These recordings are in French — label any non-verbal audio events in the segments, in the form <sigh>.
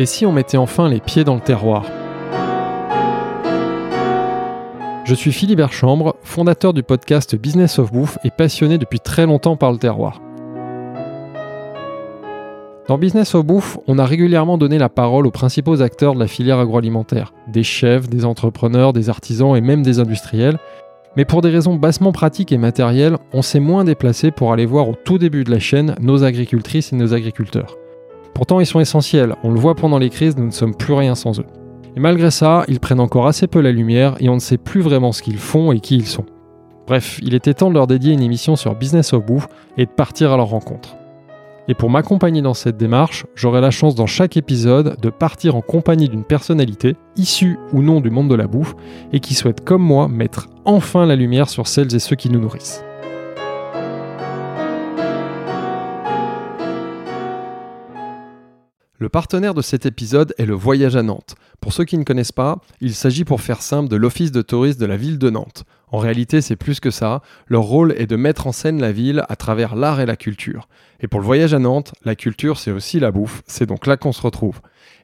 Et si on mettait enfin les pieds dans le terroir Je suis Philippe Chambre, fondateur du podcast Business of Bouffe et passionné depuis très longtemps par le terroir. Dans Business of Bouffe, on a régulièrement donné la parole aux principaux acteurs de la filière agroalimentaire, des chefs, des entrepreneurs, des artisans et même des industriels, mais pour des raisons bassement pratiques et matérielles, on s'est moins déplacé pour aller voir au tout début de la chaîne nos agricultrices et nos agriculteurs. Pourtant, ils sont essentiels, on le voit pendant les crises, nous ne sommes plus rien sans eux. Et malgré ça, ils prennent encore assez peu la lumière et on ne sait plus vraiment ce qu'ils font et qui ils sont. Bref, il était temps de leur dédier une émission sur Business of Bouffe et de partir à leur rencontre. Et pour m'accompagner dans cette démarche, j'aurai la chance dans chaque épisode de partir en compagnie d'une personnalité, issue ou non du monde de la bouffe, et qui souhaite comme moi mettre enfin la lumière sur celles et ceux qui nous nourrissent. Le partenaire de cet épisode est le Voyage à Nantes. Pour ceux qui ne connaissent pas, il s'agit pour faire simple de l'Office de tourisme de la ville de Nantes. En réalité, c'est plus que ça. Leur rôle est de mettre en scène la ville à travers l'art et la culture. Et pour le voyage à Nantes, la culture, c'est aussi la bouffe. C'est donc là qu'on se retrouve.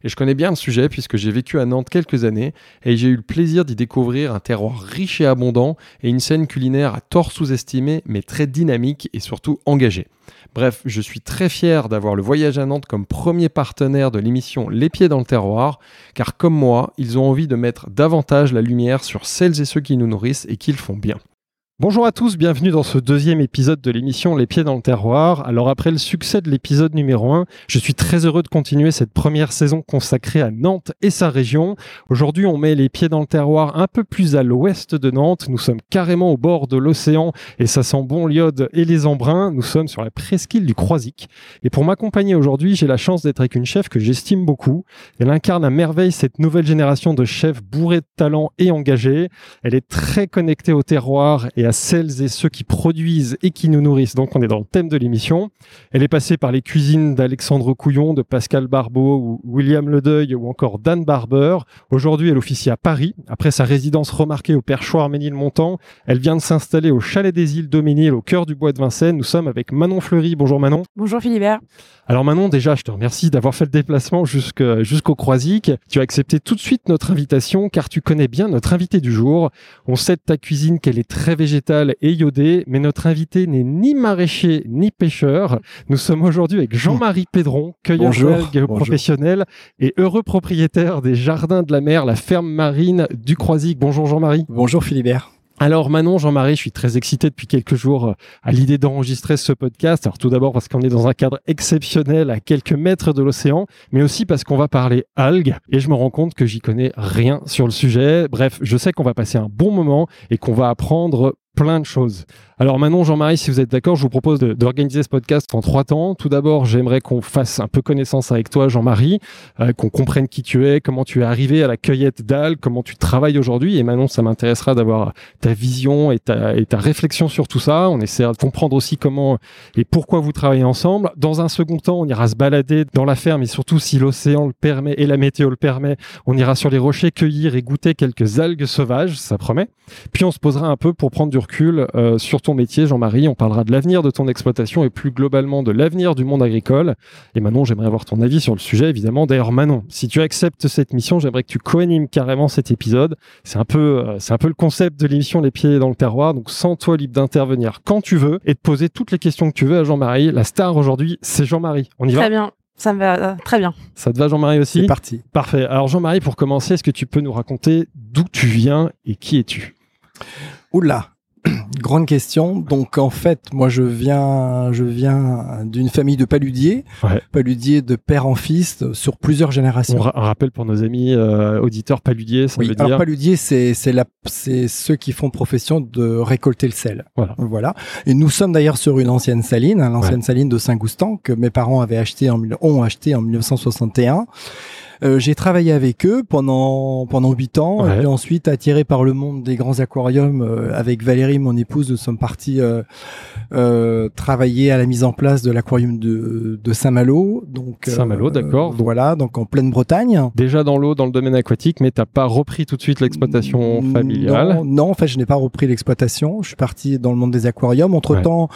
Et je connais bien le sujet puisque j'ai vécu à Nantes quelques années et j'ai eu le plaisir d'y découvrir un terroir riche et abondant et une scène culinaire à tort sous-estimée mais très dynamique et surtout engagée. Bref, je suis très fier d'avoir le voyage à Nantes comme premier partenaire de l'émission Les Pieds dans le terroir, car comme moi, ils ont envie de mettre davantage la lumière sur celles et ceux qui nous nourrissent et qui le font bien. Bonjour à tous, bienvenue dans ce deuxième épisode de l'émission Les Pieds dans le Terroir. Alors après le succès de l'épisode numéro 1, je suis très heureux de continuer cette première saison consacrée à Nantes et sa région. Aujourd'hui, on met les pieds dans le terroir un peu plus à l'ouest de Nantes. Nous sommes carrément au bord de l'océan et ça sent bon l'iode et les embruns. Nous sommes sur la presqu'île du Croisic. Et pour m'accompagner aujourd'hui, j'ai la chance d'être avec une chef que j'estime beaucoup. Elle incarne à merveille cette nouvelle génération de chefs bourrés de talent et engagés. Elle est très connectée au terroir et à celles et ceux qui produisent et qui nous nourrissent. Donc on est dans le thème de l'émission. Elle est passée par les cuisines d'Alexandre Couillon, de Pascal Barbeau ou William Ledeuil ou encore Dan Barber. Aujourd'hui, elle officie à Paris. Après sa résidence remarquée au perchoir Ménilmontant, elle vient de s'installer au Chalet des Îles Doménil au cœur du bois de Vincennes. Nous sommes avec Manon Fleury. Bonjour Manon. Bonjour Philibert. Alors Manon, déjà, je te remercie d'avoir fait le déplacement jusqu'au Croisic. Tu as accepté tout de suite notre invitation car tu connais bien notre invité du jour. On sait de ta cuisine qu'elle est très végétale et iodée, mais notre invité n'est ni maraîcher ni pêcheur. Nous sommes aujourd'hui avec Jean-Marie Pédron, cueilleur professionnel et heureux propriétaire des Jardins de la Mer, la ferme marine du Croisic. Bonjour Jean-Marie. Bonjour Philibert. Alors Manon, Jean-Marie, je suis très excité depuis quelques jours euh, à l'idée d'enregistrer ce podcast. Alors tout d'abord parce qu'on est dans un cadre exceptionnel à quelques mètres de l'océan, mais aussi parce qu'on va parler algues et je me rends compte que j'y connais rien sur le sujet. Bref, je sais qu'on va passer un bon moment et qu'on va apprendre plein de choses. Alors Manon, Jean-Marie, si vous êtes d'accord, je vous propose d'organiser ce podcast en trois temps. Tout d'abord, j'aimerais qu'on fasse un peu connaissance avec toi, Jean-Marie, euh, qu'on comprenne qui tu es, comment tu es arrivé à la cueillette d'algues, comment tu travailles aujourd'hui. Et Manon, ça m'intéressera d'avoir ta vision et ta, et ta réflexion sur tout ça. On essaiera de comprendre aussi comment et pourquoi vous travaillez ensemble. Dans un second temps, on ira se balader dans la ferme et surtout si l'océan le permet et la météo le permet, on ira sur les rochers cueillir et goûter quelques algues sauvages, ça promet. Puis on se posera un peu pour prendre du recul euh, sur ton métier, Jean-Marie. On parlera de l'avenir de ton exploitation et plus globalement de l'avenir du monde agricole. Et Manon, j'aimerais avoir ton avis sur le sujet, évidemment. D'ailleurs, Manon, si tu acceptes cette mission, j'aimerais que tu co-animes carrément cet épisode. C'est un peu, euh, c'est un peu le concept de l'émission Les pieds dans le terroir. Donc, sans toi libre d'intervenir quand tu veux et de poser toutes les questions que tu veux à Jean-Marie. La star aujourd'hui, c'est Jean-Marie. On y va? Très bien. Ça me va euh, très bien. Ça te va, Jean-Marie aussi? C'est parti. Parfait. Alors, Jean-Marie, pour commencer, est-ce que tu peux nous raconter d'où tu viens et qui es-tu? Oula, <clears throat> grande question. Donc en fait, moi je viens, je viens d'une famille de paludiers, paludiers de père en fils sur plusieurs générations. On, rappelle pour nos amis euh, auditeurs paludiers, ça oui, veut alors dire. paludier, c'est c'est la c'est ceux qui font profession de récolter le sel. Voilà. Voilà. Et nous sommes d'ailleurs sur une ancienne saline, hein, l'ancienne saline de Saint-Goustan que mes parents avaient acheté en ont acheté en 1961. Euh, j'ai travaillé avec eux pendant pendant huit ans Ouais. et puis ensuite attiré par le monde des grands aquariums euh, avec Valérie mon épouse nous sommes partis euh, travailler à la mise en place de l'aquarium de, de Saint-Malo donc Saint-Malo, d'accord. Voilà donc en pleine Bretagne Déjà dans l'eau, dans le domaine aquatique, mais t'as pas repris tout de suite l'exploitation familiale. non, non en fait je n'ai pas repris l'exploitation je suis parti dans le monde des aquariums entre temps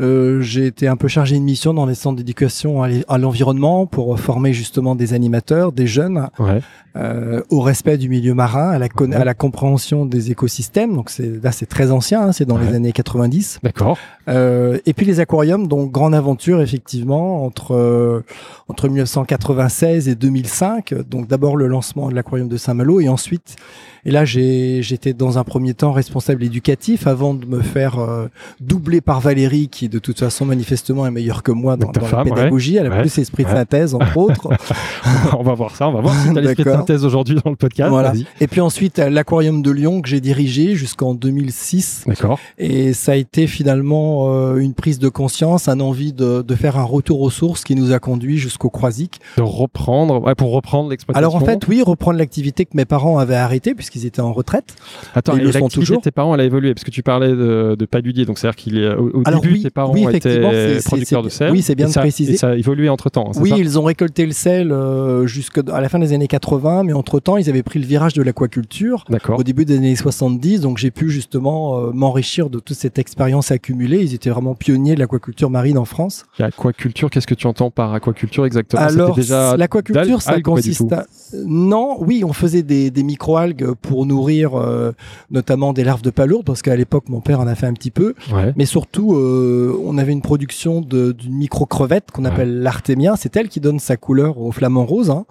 euh, j'ai été un peu chargé de mission dans les centres d'éducation à l'environnement pour former justement des animateurs, des jeunes Ouais. euh, au respect du milieu marin, à la, Ouais. à la compréhension des écosystèmes. Donc c'est là c'est très ancien, hein, c'est dans Ouais. les années 90. D'accord. Euh, et puis les aquariums, donc grande aventure effectivement entre euh, entre 1996 et 2005. Donc d'abord le lancement de l'aquarium de Saint-Malo et ensuite et là j'étais dans un premier temps responsable éducatif avant de me faire euh, doubler par Valérie qui de toute façon manifestement est meilleure que moi dans, femme, la ouais. pédagogie. Elle a Ouais. plus esprit de synthèse entre <laughs> autres. on va voir ça. On va voir si tu as l'esprit de synthèse aujourd'hui dans le podcast. Voilà. Et puis ensuite l'aquarium de Lyon que j'ai dirigé jusqu'en 2006 D'accord. Et ça a été finalement euh, une prise de conscience, un envie de, de faire un retour aux sources qui nous a conduit jusqu'au Croisic. De reprendre, ouais, pour reprendre l'exploitation. Alors en fait, oui, reprendre l'activité que mes parents avaient arrêtée puisqu'ils étaient en retraite. Attends, ils et le sont toujours. de tes parents, elle a évolué parce que tu parlais de, de paludier, donc c'est-à-dire qu'il est au, au Alors début, oui, tes parents oui, étaient producteurs de sel. oui, c'est bien de ça, préciser. Et ça a évolué entre temps. Oui, ils ont récolté le sel euh, jusqu'à la fin des années 80, mais entre-temps, ils avaient pris le virage de l'aquaculture. Au début des années 70, donc j'ai pu justement euh, m'enrichir de toute cette expérience accumulée. Ils étaient vraiment pionniers de l'aquaculture marine en France. Et Aquaculture, qu'est-ce que tu entends par aquaculture exactement? Alors, l'aquaculture, ça consiste à... Non, oui, on faisait des, des micro-algues pour nourrir euh, notamment des larves de palourdes, parce qu'à l'époque, mon père en a fait un petit peu. Ouais. Mais surtout, euh, on avait une production de- d'une micro-crevette qu'on Ouais. appelle l'artémia. C'est elle qui donne sa couleur au flamant rose. hein.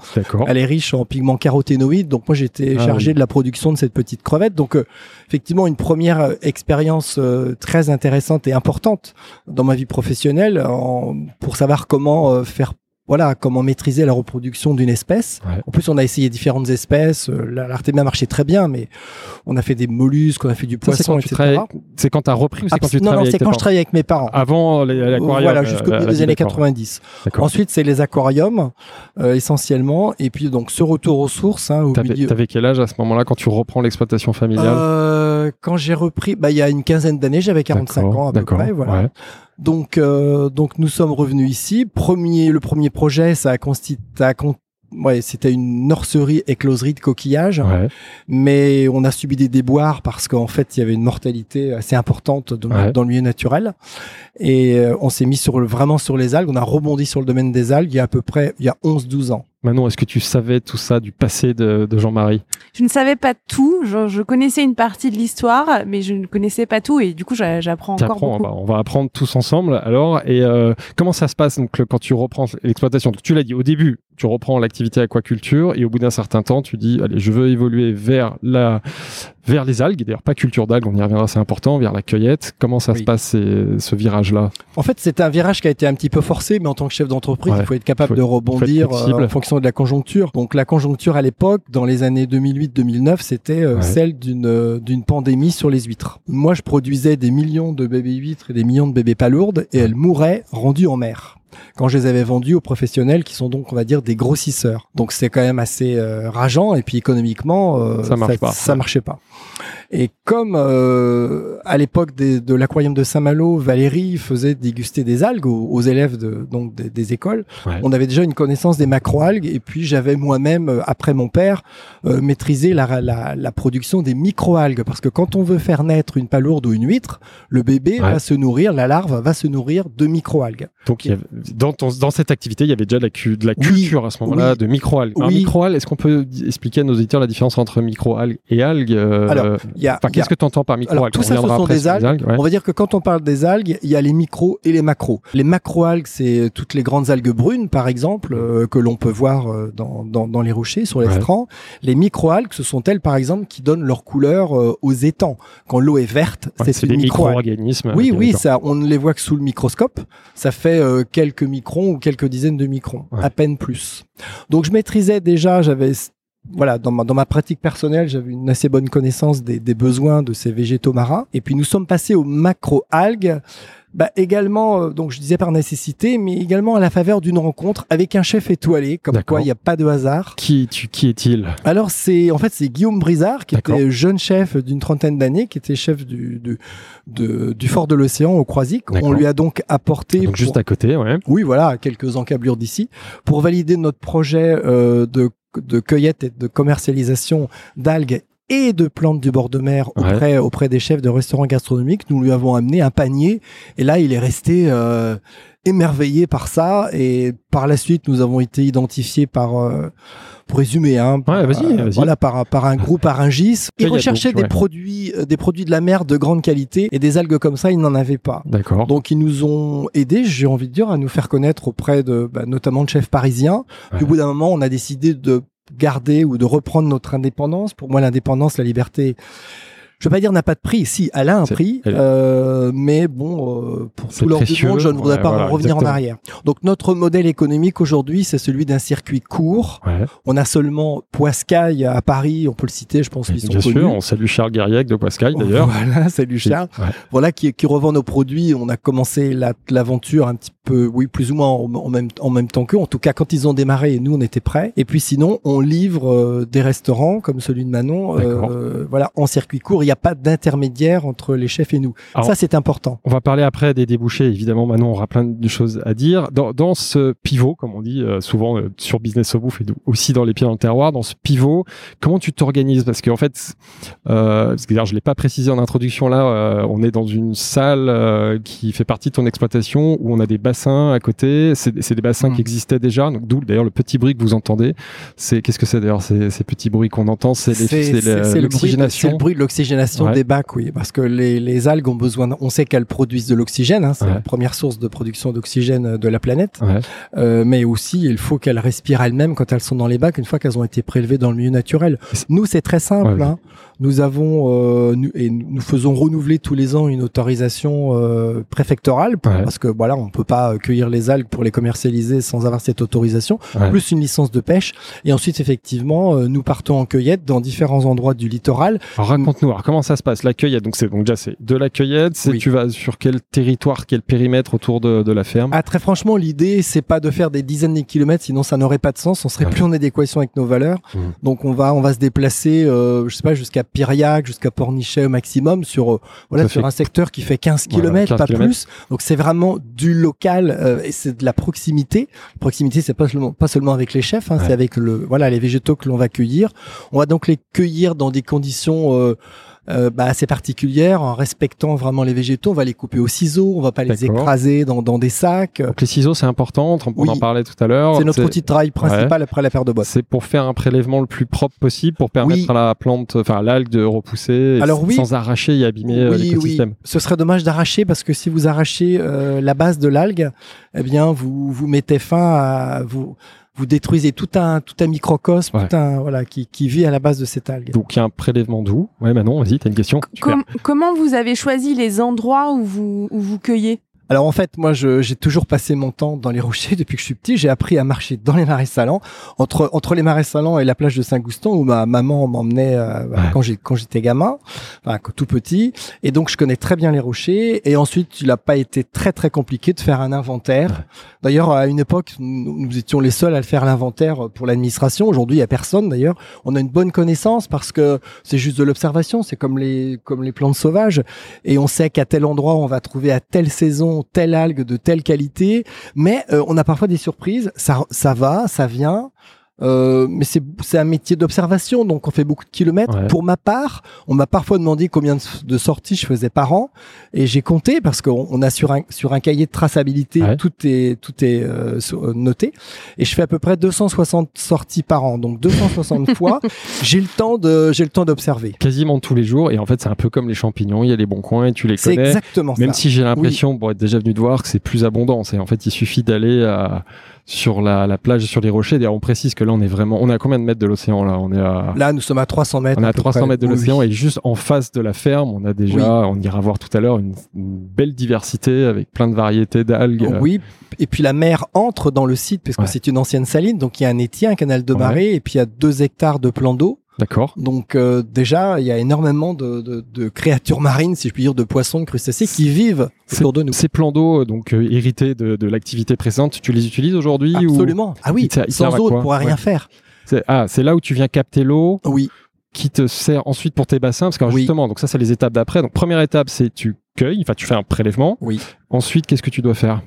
Elle est riche en pigments caroténoïdes. Donc moi, j'étais Ah chargé oui. de la production de cette petite crevette. Donc euh, effectivement, une première expérience euh, très intéressante et importante dans ma vie professionnelle en- pour savoir comment euh, faire voilà, comment maîtriser la reproduction d'une espèce. Ouais. En plus, on a essayé différentes espèces. Euh, la- L'artémia marchait très bien, mais on a fait des mollusques, on a fait du c'est poisson, quand tu etc. travailles- C'est quand tu as repris ou c'est quand tu non, non, c'est quand je travaillais avec mes parents. Avant les- l'aquarium Voilà, euh, jusqu'au euh, milieu des années d'accord. 90. D'accord. Ensuite, c'est les aquariums, euh, essentiellement. Et puis, donc, ce retour aux sources, hein, au T'avais milieu. t'avais quel âge à ce moment-là quand tu reprends l'exploitation familiale? Euh, quand j'ai repris, bah, il y a une quinzaine d'années, j'avais 45 D'accord, ans à peu d'accord, près, voilà. ouais. Donc, euh, donc nous sommes revenus ici. Premier, le premier projet, ça a consisté, à con- ouais, c'était une nurserie écloserie de coquillages, Ouais. mais on a subi des déboires parce qu'en fait, il y avait une mortalité assez importante dans, Ouais. dans le milieu naturel. Et euh, on s'est mis sur le, vraiment sur les algues. On a rebondi sur le domaine des algues il y a à peu près, il y a 11-12 ans. Manon, est-ce que tu savais tout ça du passé de, de Jean-Marie? Je ne savais pas tout. Je, je connaissais une partie de l'histoire, mais je ne connaissais pas tout. Et du coup, j'a- j'apprends encore apprends, on va, on va apprendre tous ensemble. Alors, et euh, comment ça se passe donc le- quand tu reprends l'exploitation? Donc, Tu l'as dit au début, tu reprends l'activité aquaculture et au bout d'un certain temps, tu dis allez, je veux évoluer vers la vers les algues. D'ailleurs, pas culture d'algues, on y reviendra, c'est important. Vers la cueillette. Comment ça Oui. se passe ce virage-là? En fait, c'est un virage qui a été un petit peu forcé, mais en tant que chef d'entreprise, Ouais. il faut être capable Faut- de rebondir euh, en fonction de la conjoncture. Donc la conjoncture à l'époque, dans les années 2008-2009, c'était euh, Ouais. celle d'une euh, d'une pandémie sur les huîtres. Moi, je produisais des millions de bébés huîtres et des millions de bébés palourdes, et elles mouraient rendues en mer. Quand je les avais vendues aux professionnels, qui sont donc, on va dire, des grossisseurs. Donc c'est quand même assez euh, rageant, et puis économiquement, euh, Ça marche pas. Ça marchait pas. Et comme euh, à l'époque de l'aquarium de Saint-Malo, Valérie faisait déguster des algues aux, aux élèves de, donc des, des écoles, Ouais. on avait déjà une connaissance des macroalgues. Et puis j'avais moi-même, euh, après mon père, euh, maîtrisé la, la, la production des microalgues. Parce que quand on veut faire naître une palourde ou une huître, le bébé Ouais. va se nourrir, la larve va se nourrir de microalgues. Donc, il y avait- dans, ton- dans cette activité, il y avait déjà de la, cu- de la Oui, culture à ce moment-là oui. de microalgues. Oui. microalgues, est-ce qu'on peut expliquer à nos auditeurs la différence entre microalgues et algues euh, Alors, Enfin, il y a- qu'est-ce que tu entends par Alors, tout ça, ce sont des algues. ouais. On va dire que quand on parle des algues, il y a les micros et les macros. Les macroalgues, c'est toutes les grandes algues brunes, par exemple, euh, que l'on peut voir euh, dans, dans, dans les rochers, sur les Ouais. strands. Les microalgues, ce sont elles, par exemple, qui donnent leur couleur euh, aux étangs. Quand l'eau est verte, Ouais, c'est des une microalgue. micro-organismes. Oui, oui, ça, on ne les voit que sous le microscope. Ça fait quelques microns ou quelques dizaines de microns, à peine plus. Donc je maîtrisais déjà, j'avais voilà, dans ma, dans ma pratique personnelle, j'avais une assez bonne connaissance des, des besoins de ces végétaux marins. Et puis nous sommes passés aux macro-algues, bah, également, euh, donc je disais par nécessité, mais également à la faveur d'une rencontre avec un chef étoilé, comme quoi il n'y a pas de hasard. Qui, tu, qui est-il? Alors c'est en fait c'est Guillaume Brizard qui était jeune chef d'une trentaine d'années, qui était chef du du, de- du fort de l'océan au Croisic. On lui a donc apporté Donc, juste à côté, ouais. oui voilà quelques encablures d'ici pour valider notre projet euh, de de cueillette et de commercialisation d'algues et de plantes du bord de mer Ouais. auprès, auprès des chefs de restaurants gastronomiques. Nous lui avons amené un panier et là, il est resté euh, émerveillé par ça. Et par la suite, nous avons été identifiés par, euh, pour résumer, hein, Ouais, euh, voilà, par, par un groupe Aringis. Il Cueillette, recherchait donc, des ouais. produits, des produits de la mer de grande qualité et des algues comme ça, il n'en avait pas. D'accord. Donc ils nous ont aidés, j'ai envie de dire, à nous faire connaître auprès de, bah, notamment de chefs parisiens. Au bout d'un moment, on a décidé de garder ou de reprendre notre indépendance. Pour moi, l'indépendance, la liberté, je veux pas dire n'a pas de prix. Si, elle a un prix, euh, mais bon, euh, pour tout l'or du monde, je ne voudrais Ouais, pas voilà, revenir exactement. en arrière. Donc notre modèle économique aujourd'hui, c'est celui d'un circuit court. Ouais. On a seulement Poiscaille à Paris, on peut le citer, je pense qu'ils sont Bien connus. sûr, on salue Charles Guériac de Pascal d'ailleurs. <laughs> Voilà, salut Charles Ouais. voilà, qui, qui revend nos produits. On a commencé la- l'aventure un petit peu, oui, plus ou moins en, en même, en même temps qu'eux. En tout cas, quand ils ont démarré, nous, on était prêts. Et puis sinon, on livre euh, des restaurants comme celui de Manon, euh, voilà, en circuit court. Il n'y a pas d'intermédiaire entre les chefs et nous. Alors- Ça, c'est important. On va parler après des débouchés. Évidemment, Manon aura plein de choses à dire. Dans, dans ce pivot, comme on dit euh, souvent sur Business au Bouffe et aussi dans les pieds dans le terroir, dans ce pivot, comment tu t'organises? Parce qu'en fait, parce que d'ailleurs, je l'ai pas précisé en introduction là, on est dans une salle qui fait partie de ton exploitation où on a des bassins à côté. C'est des bassins Mm. qui existaient déjà. Donc d'où d'ailleurs le petit bruit que vous entendez. C'est qu'est-ce que c'est d'ailleurs ces, ces petits bruits qu'on entend? C'est c'est- le- le, bruit de- l'oxygénation. l'oxygénation Ouais. des bacs, oui, parce que les, les algues ont besoin, on sait qu'elles produisent de l'oxygène, hein, c'est Ouais. la première source de production d'oxygène de la planète, Ouais. Euh, mais aussi il faut qu'elles respirent elles-mêmes quand elles sont dans les bacs, une fois qu'elles ont été prélevées dans le milieu naturel. Nous, c'est très simple. Hein. Nous avons euh, nous, et nous faisons renouveler tous les ans une autorisation euh, préfectorale parce que voilà, on peut pas cueillir les algues pour les commercialiser sans avoir cette autorisation, Ouais. plus une licence de pêche. Et ensuite, effectivement, euh, nous partons en cueillette dans différents endroits du littoral. Raconte-nous, comment ça se passe La cueillette, donc c'est donc déjà c'est de la cueillette, c'est Oui. tu vas sur quel territoire, quel périmètre autour de, de la ferme? Ah, très franchement, l'idée, c'est pas de faire des dizaines de kilomètres, sinon ça n'aurait pas de sens. On serait Ouais. plus en adéquation avec nos valeurs. Mhm. Donc on va, on va se déplacer, euh, je sais pas, jusqu'à Piriac, jusqu'à Pornichet au maximum sur, euh, voilà, Ça sur fait- un secteur qui fait 15 Voilà, kilomètres, 15 pas plus. Donc c'est vraiment du local euh, et c'est de la proximité. Proximité, c'est pas seulement, pas seulement avec les chefs, hein, Ouais. c'est avec le, voilà, les végétaux que l'on va cueillir. On va donc les cueillir dans des conditions euh, bah, assez particulières, en respectant vraiment les végétaux. On va les couper au ciseau, on va pas les écraser dans, dans des sacs. Donc les ciseaux c'est important, on Oui. en parlait tout à l'heure. C'est notre outil de travail principal après la paire de bottes. C'est pour faire un prélèvement le plus propre possible pour permettre Oui. à la plante, enfin à l'algue de repousser Alors oui. sans arracher et abîmer euh, l'écosystème. Ce serait dommage d'arracher parce que si vous arrachez euh, la base de l'algue, eh bien, vous vous mettez fin à vous vous détruisez tout un tout un microcosme, Ouais. tout un voilà qui, qui vit à la base de cette algue. Donc il y a un prélèvement d'où Ouais Manon, vas-y, t'as une question Super. Comment vous avez choisi les endroits où vous, où vous cueillez? Alors en fait, moi, j'ai toujours passé mon temps dans les rochers <laughs> depuis que je suis petit. J'ai appris à marcher dans les marais salants, entre entre les marais salants et la plage de Saint-Goustan où ma maman m'emmenait euh, Ouais. quand j'ai quand j'étais gamin, enfin tout petit. Et donc je connais très bien les rochers. Et ensuite, il n'a pas été très très compliqué de faire un inventaire. D'ailleurs, à une époque, nous, nous étions les seuls à le faire l'inventaire pour l'administration. Aujourd'hui, il y a personne. D'ailleurs, on a une bonne connaissance parce que c'est juste de l'observation. C'est comme les comme les plantes sauvages et on sait qu'à tel endroit on va trouver à telle saison telle algue de telle qualité, mais euh, on a parfois des surprises. Ça, ça va, ça vient. Euh, mais c'est un métier d'observation, donc on fait beaucoup de kilomètres. Ouais. Pour ma part, on m'a parfois demandé combien de, de sorties je faisais par an, et j'ai compté parce qu'on on a sur un sur un cahier de traçabilité Ouais. tout est tout est euh, euh, noté, et je fais à peu près 260 sorties par an, donc 260 <laughs> fois. J'ai le temps de j'ai le temps d'observer. Quasiment tous les jours et en fait c'est un peu comme les champignons, il y a les bons coins et tu les C'est connais. exactement Même ça. si j'ai l'impression, pour être déjà venu de voir, que c'est plus abondant. C'est en fait, il suffit d'aller à- sur la, la plage, sur les rochers. D'ailleurs, on précise que là, on est vraiment. On est à combien de mètres de l'océan là? On est à. Là, nous sommes à 300 mètres. on est à à peu 300 près. mètres de Oui, l'océan oui. et juste en face de la ferme, on a déjà, on ira voir tout à l'heure, une, une belle diversité avec plein de variétés d'algues. Oui, et puis la mer entre dans le site parce que Ouais. c'est une ancienne saline, donc il y a un étier, un canal de Ouais. marée, et puis il y a deux hectares de plans d'eau. D'accord. Donc euh, déjà, il y a énormément de, de, de créatures marines, si je puis dire, de poissons, de crustacés qui vivent autour de nous. Ces plans d'eau, donc euh, hérités de, de l'activité précédente, tu les utilises aujourd'hui ou Absolument. Ah oui, Il sans eau, on ne pourrait rien faire. C'est- Ah, c'est là où tu viens capter l'eau Oui, qui te sert ensuite pour tes bassins parce que Oui. justement donc ça c'est les étapes d'après donc première étape c'est tu cueilles enfin tu fais un prélèvement oui. Ensuite, qu'est-ce que tu dois faire?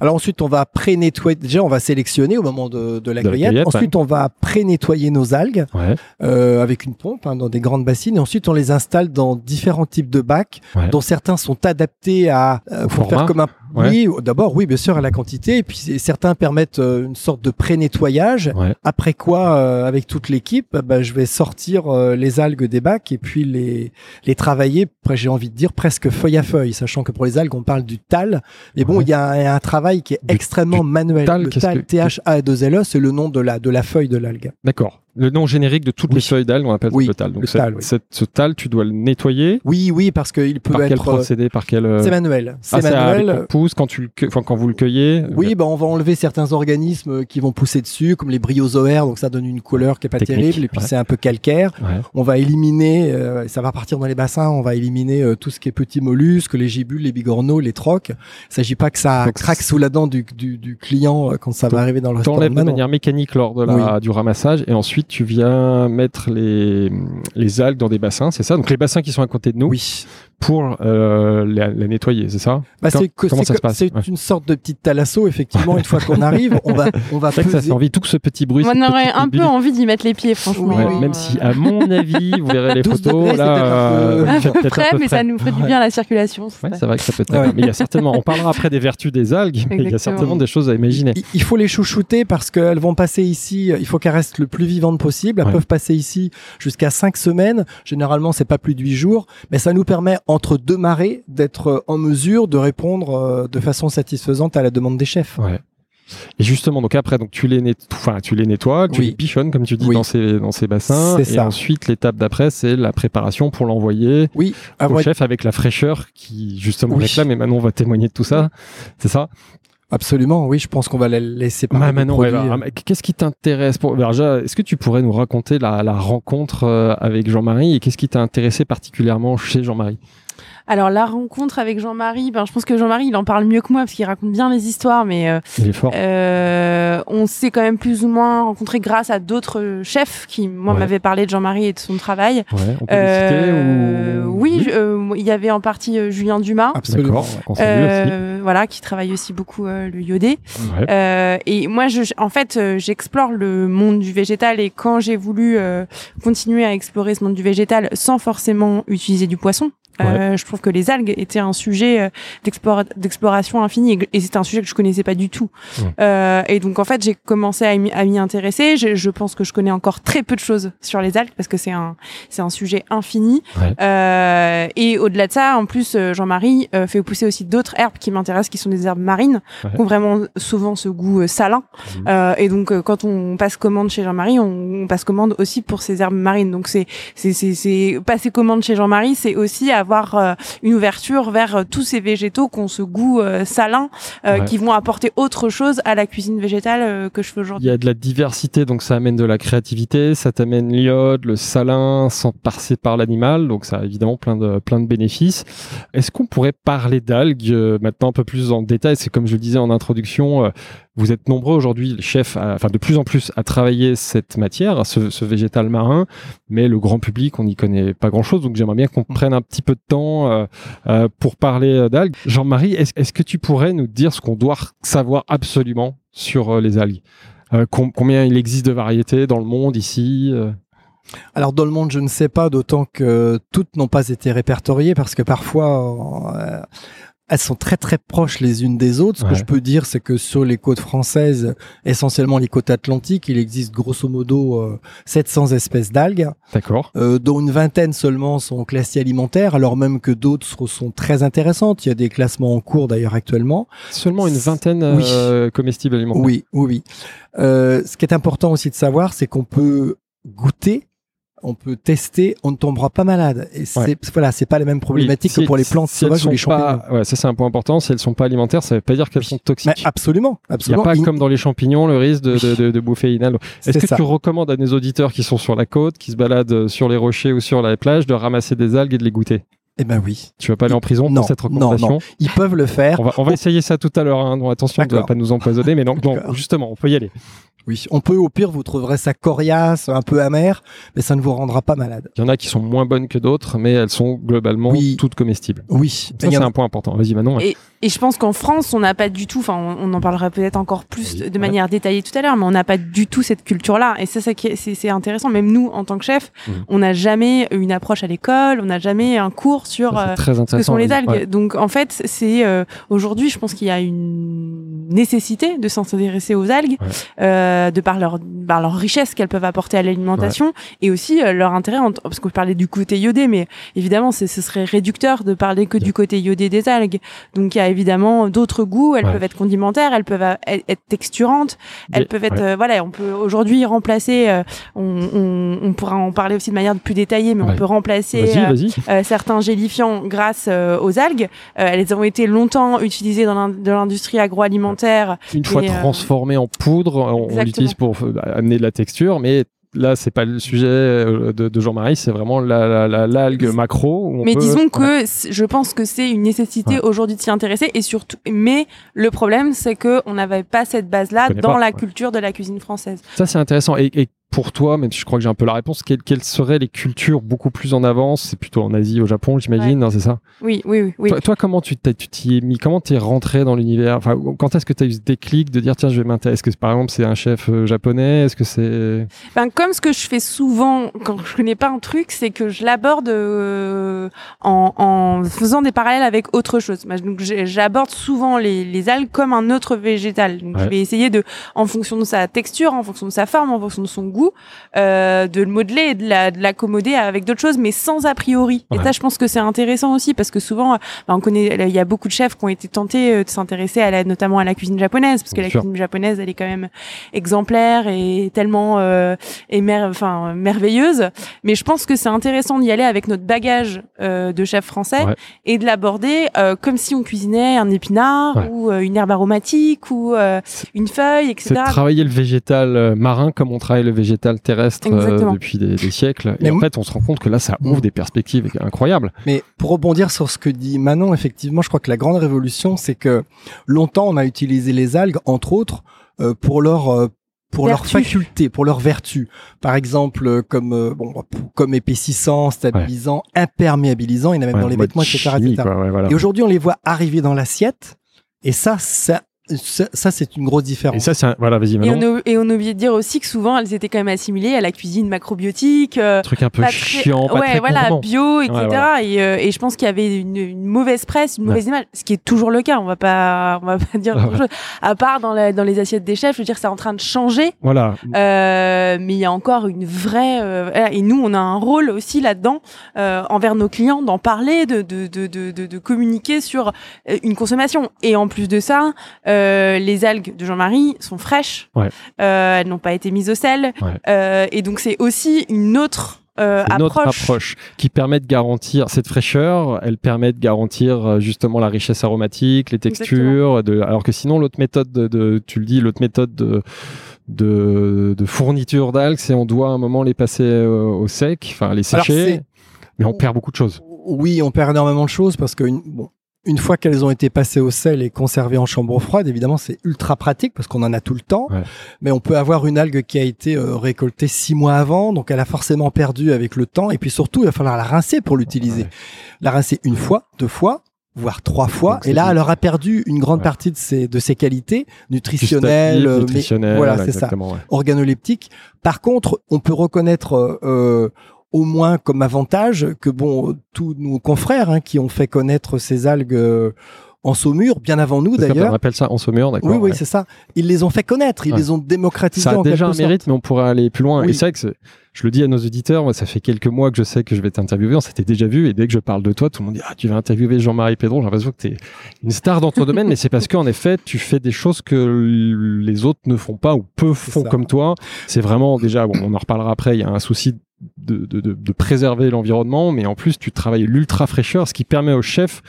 Alors ensuite, on va pré-nettoyer. Déjà, on va sélectionner au moment de, de la De la cueillette. cueillette, Ensuite, on va pré-nettoyer nos algues Ouais. euh, avec une pompe hein, dans des grandes bassines. Et ensuite, on les installe dans différents types de bacs, Ouais. dont certains sont adaptés à euh, pour format faire comme un. Oui, d'abord, oui, bien sûr, à la quantité. Et puis certains permettent euh, une sorte de pré-nettoyage. Après quoi, euh, avec toute l'équipe, bah, je vais sortir les algues des bacs et puis les les travailler. J'ai envie de dire presque feuille à feuille, sachant que pour les algues, on parle du tal. Mais bon, Ouais. il y, a un- il y a un travail qui est Du- extrêmement manuel. tal, le tal, que- T-H-A-2-L-E, c'est le nom de la de la feuille de l'algue. D'accord. Le nom générique de toutes Oui. les feuilles d'algues, on appelle Oui, le tal. Donc le cette- tal, oui. cette- ce tal, tu dois le nettoyer. Oui, oui, parce qu'il peut Par quel être. euh, procédé Par quel euh, C'est manuel. ah, C'est avec manuel. ton pouce quand tu le enfin, quand vous le cueillez. Oui, bah, on va enlever certains organismes qui vont pousser dessus, comme les bryozoaires, donc ça donne une couleur qui est pas Technique, terrible, et puis ouais. c'est un peu calcaire. Ouais. On va éliminer, euh, ça va partir dans les bassins, on va éliminer euh, tout ce qui est petits mollusques, les gibules, les bigorneaux, les trocs. Il s'agit pas que ça Donc, craque sous la dent du, du, du client euh, quand ça va arriver dans le restaurant. T'enlèves de manière mécanique lors de la, du ramassage et ensuite tu viens mettre les, les algues dans des bassins, c'est ça? Donc les bassins qui sont à côté de nous Oui. Pour euh, la, la nettoyer, c'est ça? Bah, comment ça se passe? C'est Ouais. une sorte de petite thalasso, effectivement. Une fois qu'on arrive, on va, <laughs> on va C'est vrai que ça peser. fait envie, tout ce petit bruit. On aurait un peu envie d'y mettre les pieds, franchement. Oui, Ouais, oui. Même si, à mon <laughs> avis, vous verrez les 12 photos, là, peut-être un peu- euh, À fait peu près, mais ça nous ferait du bien à la circulation. c'est Ouais, vrai. c'est vrai que ça peut être Ouais. Mais il y a certainement, on parlera après des vertus des algues, mais il y a certainement des choses à imaginer. Il- Il faut les chouchouter parce qu'elles vont passer ici. Il faut qu'elles restent le plus vivantes possible. Elles peuvent passer ici jusqu'à cinq semaines. Généralement, c'est pas plus de huit jours, mais ça nous permet entre deux marées d'être en mesure de répondre euh, de façon satisfaisante à la demande des chefs. Ouais. Et justement, donc après, donc tu les, net... enfin, tu les nettoies, tu Oui. les pichonnes, comme tu dis, Oui. dans, ces, dans ces bassins. Et ça. ensuite, l'étape d'après, c'est la préparation pour l'envoyer Oui, au chef avec la fraîcheur qui, justement, Oui. réclame. Et Manon va témoigner de tout ça. C'est ça absolument. Oui, je pense qu'on va la laisser parler. ah, qu'est-ce qui t'intéresse pour... Est-ce que tu pourrais nous raconter la, la rencontre euh, avec Jean-Marie et qu'est-ce qui t'a intéressé particulièrement chez Jean-Marie? Alors la rencontre avec Jean-Marie, ben je pense que Jean-Marie il en parle mieux que moi parce qu'il raconte bien les histoires, mais euh, Il est fort. euh, on s'est quand même plus ou moins rencontré grâce à d'autres chefs qui moi Ouais. m'avaient parlé de Jean-Marie et de son travail. Ouais, on peut Euh, ou... Oui, euh, il y avait en partie euh, Julien Dumas. Absolument. Aussi. Voilà, qui travaille aussi beaucoup euh, le iodé. Ouais. Euh, et moi, je, en fait, j'explore le monde du végétal et quand j'ai voulu euh, continuer à explorer ce monde du végétal sans forcément utiliser du poisson, euh, je trouve que les algues étaient un sujet euh, d'explora- d'exploration infinie et, c'était un sujet que je connaissais pas du tout. Ouais. Euh, et donc en fait, j'ai commencé à m'y à intéresser. Je, je pense que je connais encore très peu de choses sur les algues parce que c'est un c'est un sujet infini. Ouais. Euh, et au-delà de ça, en plus, Jean-Marie fait pousser aussi d'autres herbes qui m'intéressent, qui sont des herbes marines, Ouais. qui ont vraiment souvent ce goût salin. Mhm. Euh, et donc, euh, quand on passe commande chez Jean-Marie, on, on passe commande aussi pour ces herbes marines. Donc, c'est c'est c'est c'est passer commande chez Jean-Marie, c'est aussi avoir euh, une ouverture vers euh, tous ces végétaux qui ont ce goût euh, salin, Ouais. qui vont apporter autre chose à la cuisine végétale que je fais Il aujourd'hui. y a de la diversité, donc ça amène de la créativité, ça t'amène l'iode, le salin, sans passer par l'animal, donc ça a évidemment plein de, plein de bénéfices. Est-ce qu'on pourrait parler d'algues maintenant un peu plus en détail? C'est comme je le disais en introduction, vous êtes nombreux aujourd'hui, les chefs, à- enfin de plus en plus, à travailler cette matière, ce, ce végétal marin, mais le grand public, on n'y connaît pas grand-chose, donc j'aimerais bien qu'on prenne un petit peu de temps euh, euh, pour parler euh, d'algues. Jean-Marie, est-ce que tu pourrais nous dire ce qu'on doit savoir absolument sur les algues? Euh, com- combien il existe de variétés dans le monde ici Alors dans le monde, je ne sais pas, d'autant que toutes n'ont pas été répertoriées parce que parfois elles sont très très proches les unes des autres. Ce Ouais. que je peux dire, c'est que sur les côtes françaises, essentiellement les côtes atlantiques, il existe grosso modo euh, 700 espèces d'algues, D'accord. euh, dont une vingtaine seulement sont classées alimentaires, alors même que d'autres sont très intéressantes. Il y a des classements en cours d'ailleurs actuellement. Seulement une vingtaine Oui. euh, comestibles alimentaires. Oui, oui, oui. Euh, ce qui est important aussi de savoir, c'est qu'on peut goûter, on peut tester, on ne tombera pas malade. Et c'est voilà, c'est pas les mêmes problématiques Oui, que pour les plantes si sauvages ou les champignons. pas- ouais, ça c'est un point important. Si elles sont pas alimentaires, ça veut pas dire qu'elles sont Mais toxiques. absolument, Il n'y a absolument. pas Il- comme dans les champignons le risque de, de, de, de bouffer algue. Est-ce que ça. tu recommandes à des auditeurs qui sont sur la côte, qui se baladent euh, sur les rochers ou sur la plage, de ramasser des algues et de les goûter? Eh ben oui, Tu vas pas aller en prison Non, pour cette non, recommandation? non. ils peuvent le faire. On va, on va essayer ça tout à l'heure. Hein. Attention de ne D'accord. pas nous empoisonner, mais non, non, D'accord. justement, on peut y aller. Oui. On peut, au pire, vous trouverez ça coriace, un peu amer, mais ça ne vous rendra pas malade. Il y en a qui sont moins bonnes que d'autres, mais elles sont globalement toutes comestibles. Oui. Ça, c'est un point important. Vas-y, Manon. Et, et je pense qu'en France, on n'a pas du tout, enfin, on, en parlera peut-être encore plus de manière détaillée tout à l'heure, mais on n'a pas du tout cette culture-là. Et ça, c'est intéressant. Même nous, en tant que chef, mmh. on n'a jamais une approche à l'école, on n'a jamais un cours sur euh, ce que sont les algues. Donc, en fait, c'est euh, aujourd'hui, je pense qu'il y a une nécessité de s'intéresser aux algues, euh, de par leur, par leur richesse qu'elles peuvent apporter à l'alimentation et aussi euh, leur intérêt, parce que vous parlez du côté iodé, mais évidemment, ce serait réducteur de parler que du côté iodé des algues. Donc, il y a évidemment d'autres goûts. Elles peuvent être condimentaires, elles peuvent être texturantes, elles peuvent être, voilà, on peut aujourd'hui remplacer. on, on, on, pourra en parler aussi de manière plus détaillée, mais on peut remplacer certains gélifiants grâce aux algues. elles ont été longtemps utilisées dans l'industrie agroalimentaire. Une fois transformées en poudre, on, l'utilise pour amener de la texture, mais là, c'est pas le sujet euh, de, Jean-Marie, c'est vraiment l'algue la, macro. mais disons que je pense que c'est une nécessité aujourd'hui de s'y intéresser et surtout, mais le problème, c'est que on n'avait pas cette base-là dans la culture de la cuisine française. Ça, c'est intéressant. Et, et pour toi, même si je crois que j'ai un peu la réponse, quelles, seraient les cultures beaucoup plus en avance? C'est plutôt en Asie, au Japon, j'imagine, c'est ça? Oui, oui, oui. Toi, comment tu t'y es mis? Comment t'es rentré dans l'univers? Enfin, Quand est-ce que tu as eu ce déclic de dire tiens, je vais m'intéresser Est-ce que par exemple c'est un chef euh, japonais? Est-ce que c'est ben, Comme ce que je fais souvent quand je connais pas un truc, c'est que je l'aborde euh, en, faisant des parallèles avec autre chose. Donc j'aborde souvent les, algues comme un autre végétal. Donc je vais essayer de, en fonction de sa texture, en fonction de sa forme, en fonction de son goût, euh, de le modeler et de l'accommoder avec d'autres choses, mais sans a priori. Et ça, je pense que c'est intéressant aussi parce que souvent, bah, on connaît, il y a beaucoup de chefs qui ont été tentés euh, de s'intéresser à la, notamment à la cuisine japonaise, parce que la cuisine japonaise, elle est quand même exemplaire et tellement euh, enfin merveilleuse. Mais je pense que c'est intéressant d'y aller avec notre bagage euh, de chef français et de l'aborder comme si on cuisinait un épinard ou une herbe aromatique ou une feuille, etc. C'est travailler le végétal marin comme on travaille le végétal végétal terrestre euh, depuis des, siècles. et en fait, on se rend compte que là, ça ouvre des perspectives incroyables. Mais pour rebondir sur ce que dit Manon, effectivement, je crois que la grande révolution, c'est que longtemps, on a utilisé les algues, entre autres, euh, pour leur euh, pour leur faculté, pour leur vertu. Par exemple, comme bon, comme épaississant, stabilisant, imperméabilisant, il y en a même dans les vêtements, etc. Et aujourd'hui, on les voit arriver dans l'assiette. Et ça, ça ça, c'est une grosse différence. Et ça, c'est voilà, vas-y Et on, et on oubliait de dire aussi que souvent, elles étaient quand même assimilées à la cuisine macrobiotique. Euh, truc un peu chiant, pas ouais, voilà, bio, etc. et, euh, et, je pense qu'il y avait une, une, mauvaise presse, une mauvaise image, ce qui est toujours le cas. On va pas, on va pas <laughs> dire grand chose. À part dans, la, dans les assiettes des chefs, je veux dire, c'est en train de changer. Voilà. Euh, mais il y a encore une vraie. Euh, et nous, on a un rôle aussi là-dedans euh, envers nos clients, d'en parler, de de, de, de, de, communiquer sur une consommation. Et en plus de ça. Euh, euh, les algues de Jean-Marie sont fraîches, euh, elles n'ont pas été mises au sel, euh, et donc c'est aussi une autre une autre approche. qui permet de garantir cette fraîcheur, elle permet de garantir justement la richesse aromatique, les textures, de, alors que sinon l'autre méthode de, tu le dis, l'autre méthode de, de, fourniture d'algues, c'est on doit à un moment les passer au sec, enfin les sécher, mais on perd beaucoup de choses. Oui, on perd énormément de choses parce que bon, une fois qu'elles ont été passées au sel et conservées en chambre froide, évidemment, c'est ultra pratique parce qu'on en a tout le temps. Mais on peut avoir une algue qui a été euh, récoltée six mois avant, donc elle a forcément perdu avec le temps. Et puis surtout, il va falloir la rincer pour l'utiliser. La rincer une fois, deux fois, voire trois fois. et là, elle aura perdu une grande partie de ses, de ses qualités nutritionnelles, nutritionnelles voilà, c'est ça, organoleptiques. Par contre, on peut reconnaître euh, euh au moins comme avantage que bon tous nos confrères hein, qui ont fait connaître ces algues euh, en Saumur, bien avant nous d'ailleurs. On appelle ça en Saumur, d'accord. Oui, oui, c'est ça. Ils les ont fait connaître, ils les ont démocratisés. Ça a déjà un mérite, mais on pourrait aller plus loin. Et c'est vrai que je le dis à nos auditeurs, moi, ça fait quelques mois que je sais que je vais t'interviewer, on s'était déjà vu, et dès que je parle de toi, tout le monde dit Ah, tu vas interviewer Jean-Marie Pédron, j'ai l'impression que tu es une star dans ton domaine, mais c'est parce qu'en effet, tu fais des choses que les autres ne font pas ou peu font comme toi. C'est vraiment déjà, bon, on en reparlera après, il y a un souci de, de, de, préserver l'environnement, mais en plus tu travailles l'ultra fraîcheur, ce qui permet au chef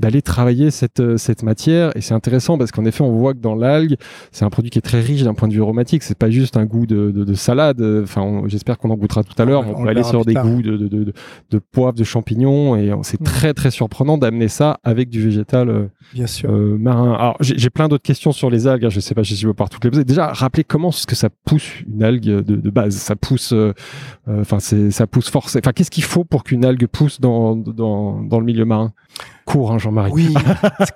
d'aller travailler cette, euh, cette matière. Et c'est intéressant parce qu'en effet, on voit que dans l'algue, c'est un produit qui est très riche d'un point de vue aromatique. C'est pas juste un goût de, de salade. Enfin, j'espère qu'on en goûtera tout à l'heure. On On, peut aller sur des tard. goûts de, de, de, de poivre, de champignons, et c'est Mm. très très surprenant d'amener ça avec du végétal euh, Bien sûr. euh, marin. Alors j'ai plein d'autres questions sur les algues. hein, Je sais pas si je vais pouvoir toutes les poser. Déjà, rappelez comment est-ce que ça pousse une algue de, base? Ça pousse, euh, enfin c'est ça pousse forcément. Enfin qu'est-ce qu'il faut pour qu'une algue pousse dans, dans dans le milieu marin? Cours, hein, Jean-Marie. Oui,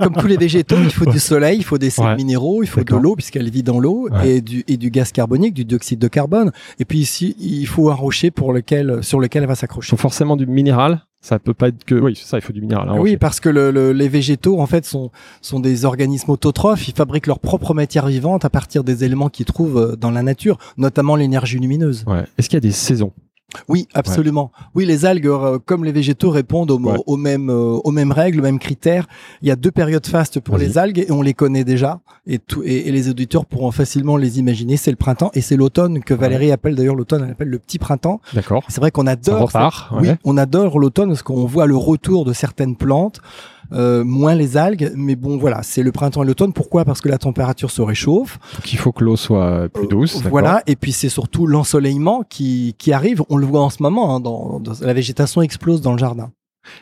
comme tous les végétaux, il faut du soleil, il faut des sels Ouais. minéraux, il faut de l'eau puisqu'elle vit dans l'eau Ouais. et du et du gaz carbonique, du dioxyde de carbone. Et puis ici, il faut un rocher pour lequel sur lequel elle va Il s'accrocher. faut forcément du minéral. Ça peut pas être que. Oui, c'est ça. Il faut du minéral. hein, Oui, parce que le- le- les végétaux, en fait, sont, sont des organismes autotrophes. Ils fabriquent leur propre matière vivante à partir des éléments qu'ils trouvent euh, dans la nature, notamment l'énergie lumineuse. Ouais. Est-ce qu'il y a des saisons? Oui, absolument. Oui, les algues, euh, comme les végétaux, répondent aux, Ouais. aux mêmes, euh, aux mêmes règles, aux mêmes critères. Il y a deux périodes fastes pour les algues et on les connaît déjà. Et, tout, et, et les auditeurs pourront facilement les imaginer. C'est le printemps et c'est l'automne que Valérie appelle d'ailleurs l'automne. Elle appelle le petit printemps. D'accord. C'est vrai qu'on Ça adore. repart. Oui, ouais. on adore l'automne parce qu'on voit le retour de certaines plantes, euh, moins les algues, mais bon voilà, c'est le printemps et l'automne. Pourquoi? Parce que la température se réchauffe. Donc il faut que l'eau soit plus douce. Euh, d'accord? voilà, et puis c'est surtout l'ensoleillement qui, qui arrive. On le voit en ce moment, hein, dans, dans- la végétation explose dans le jardin.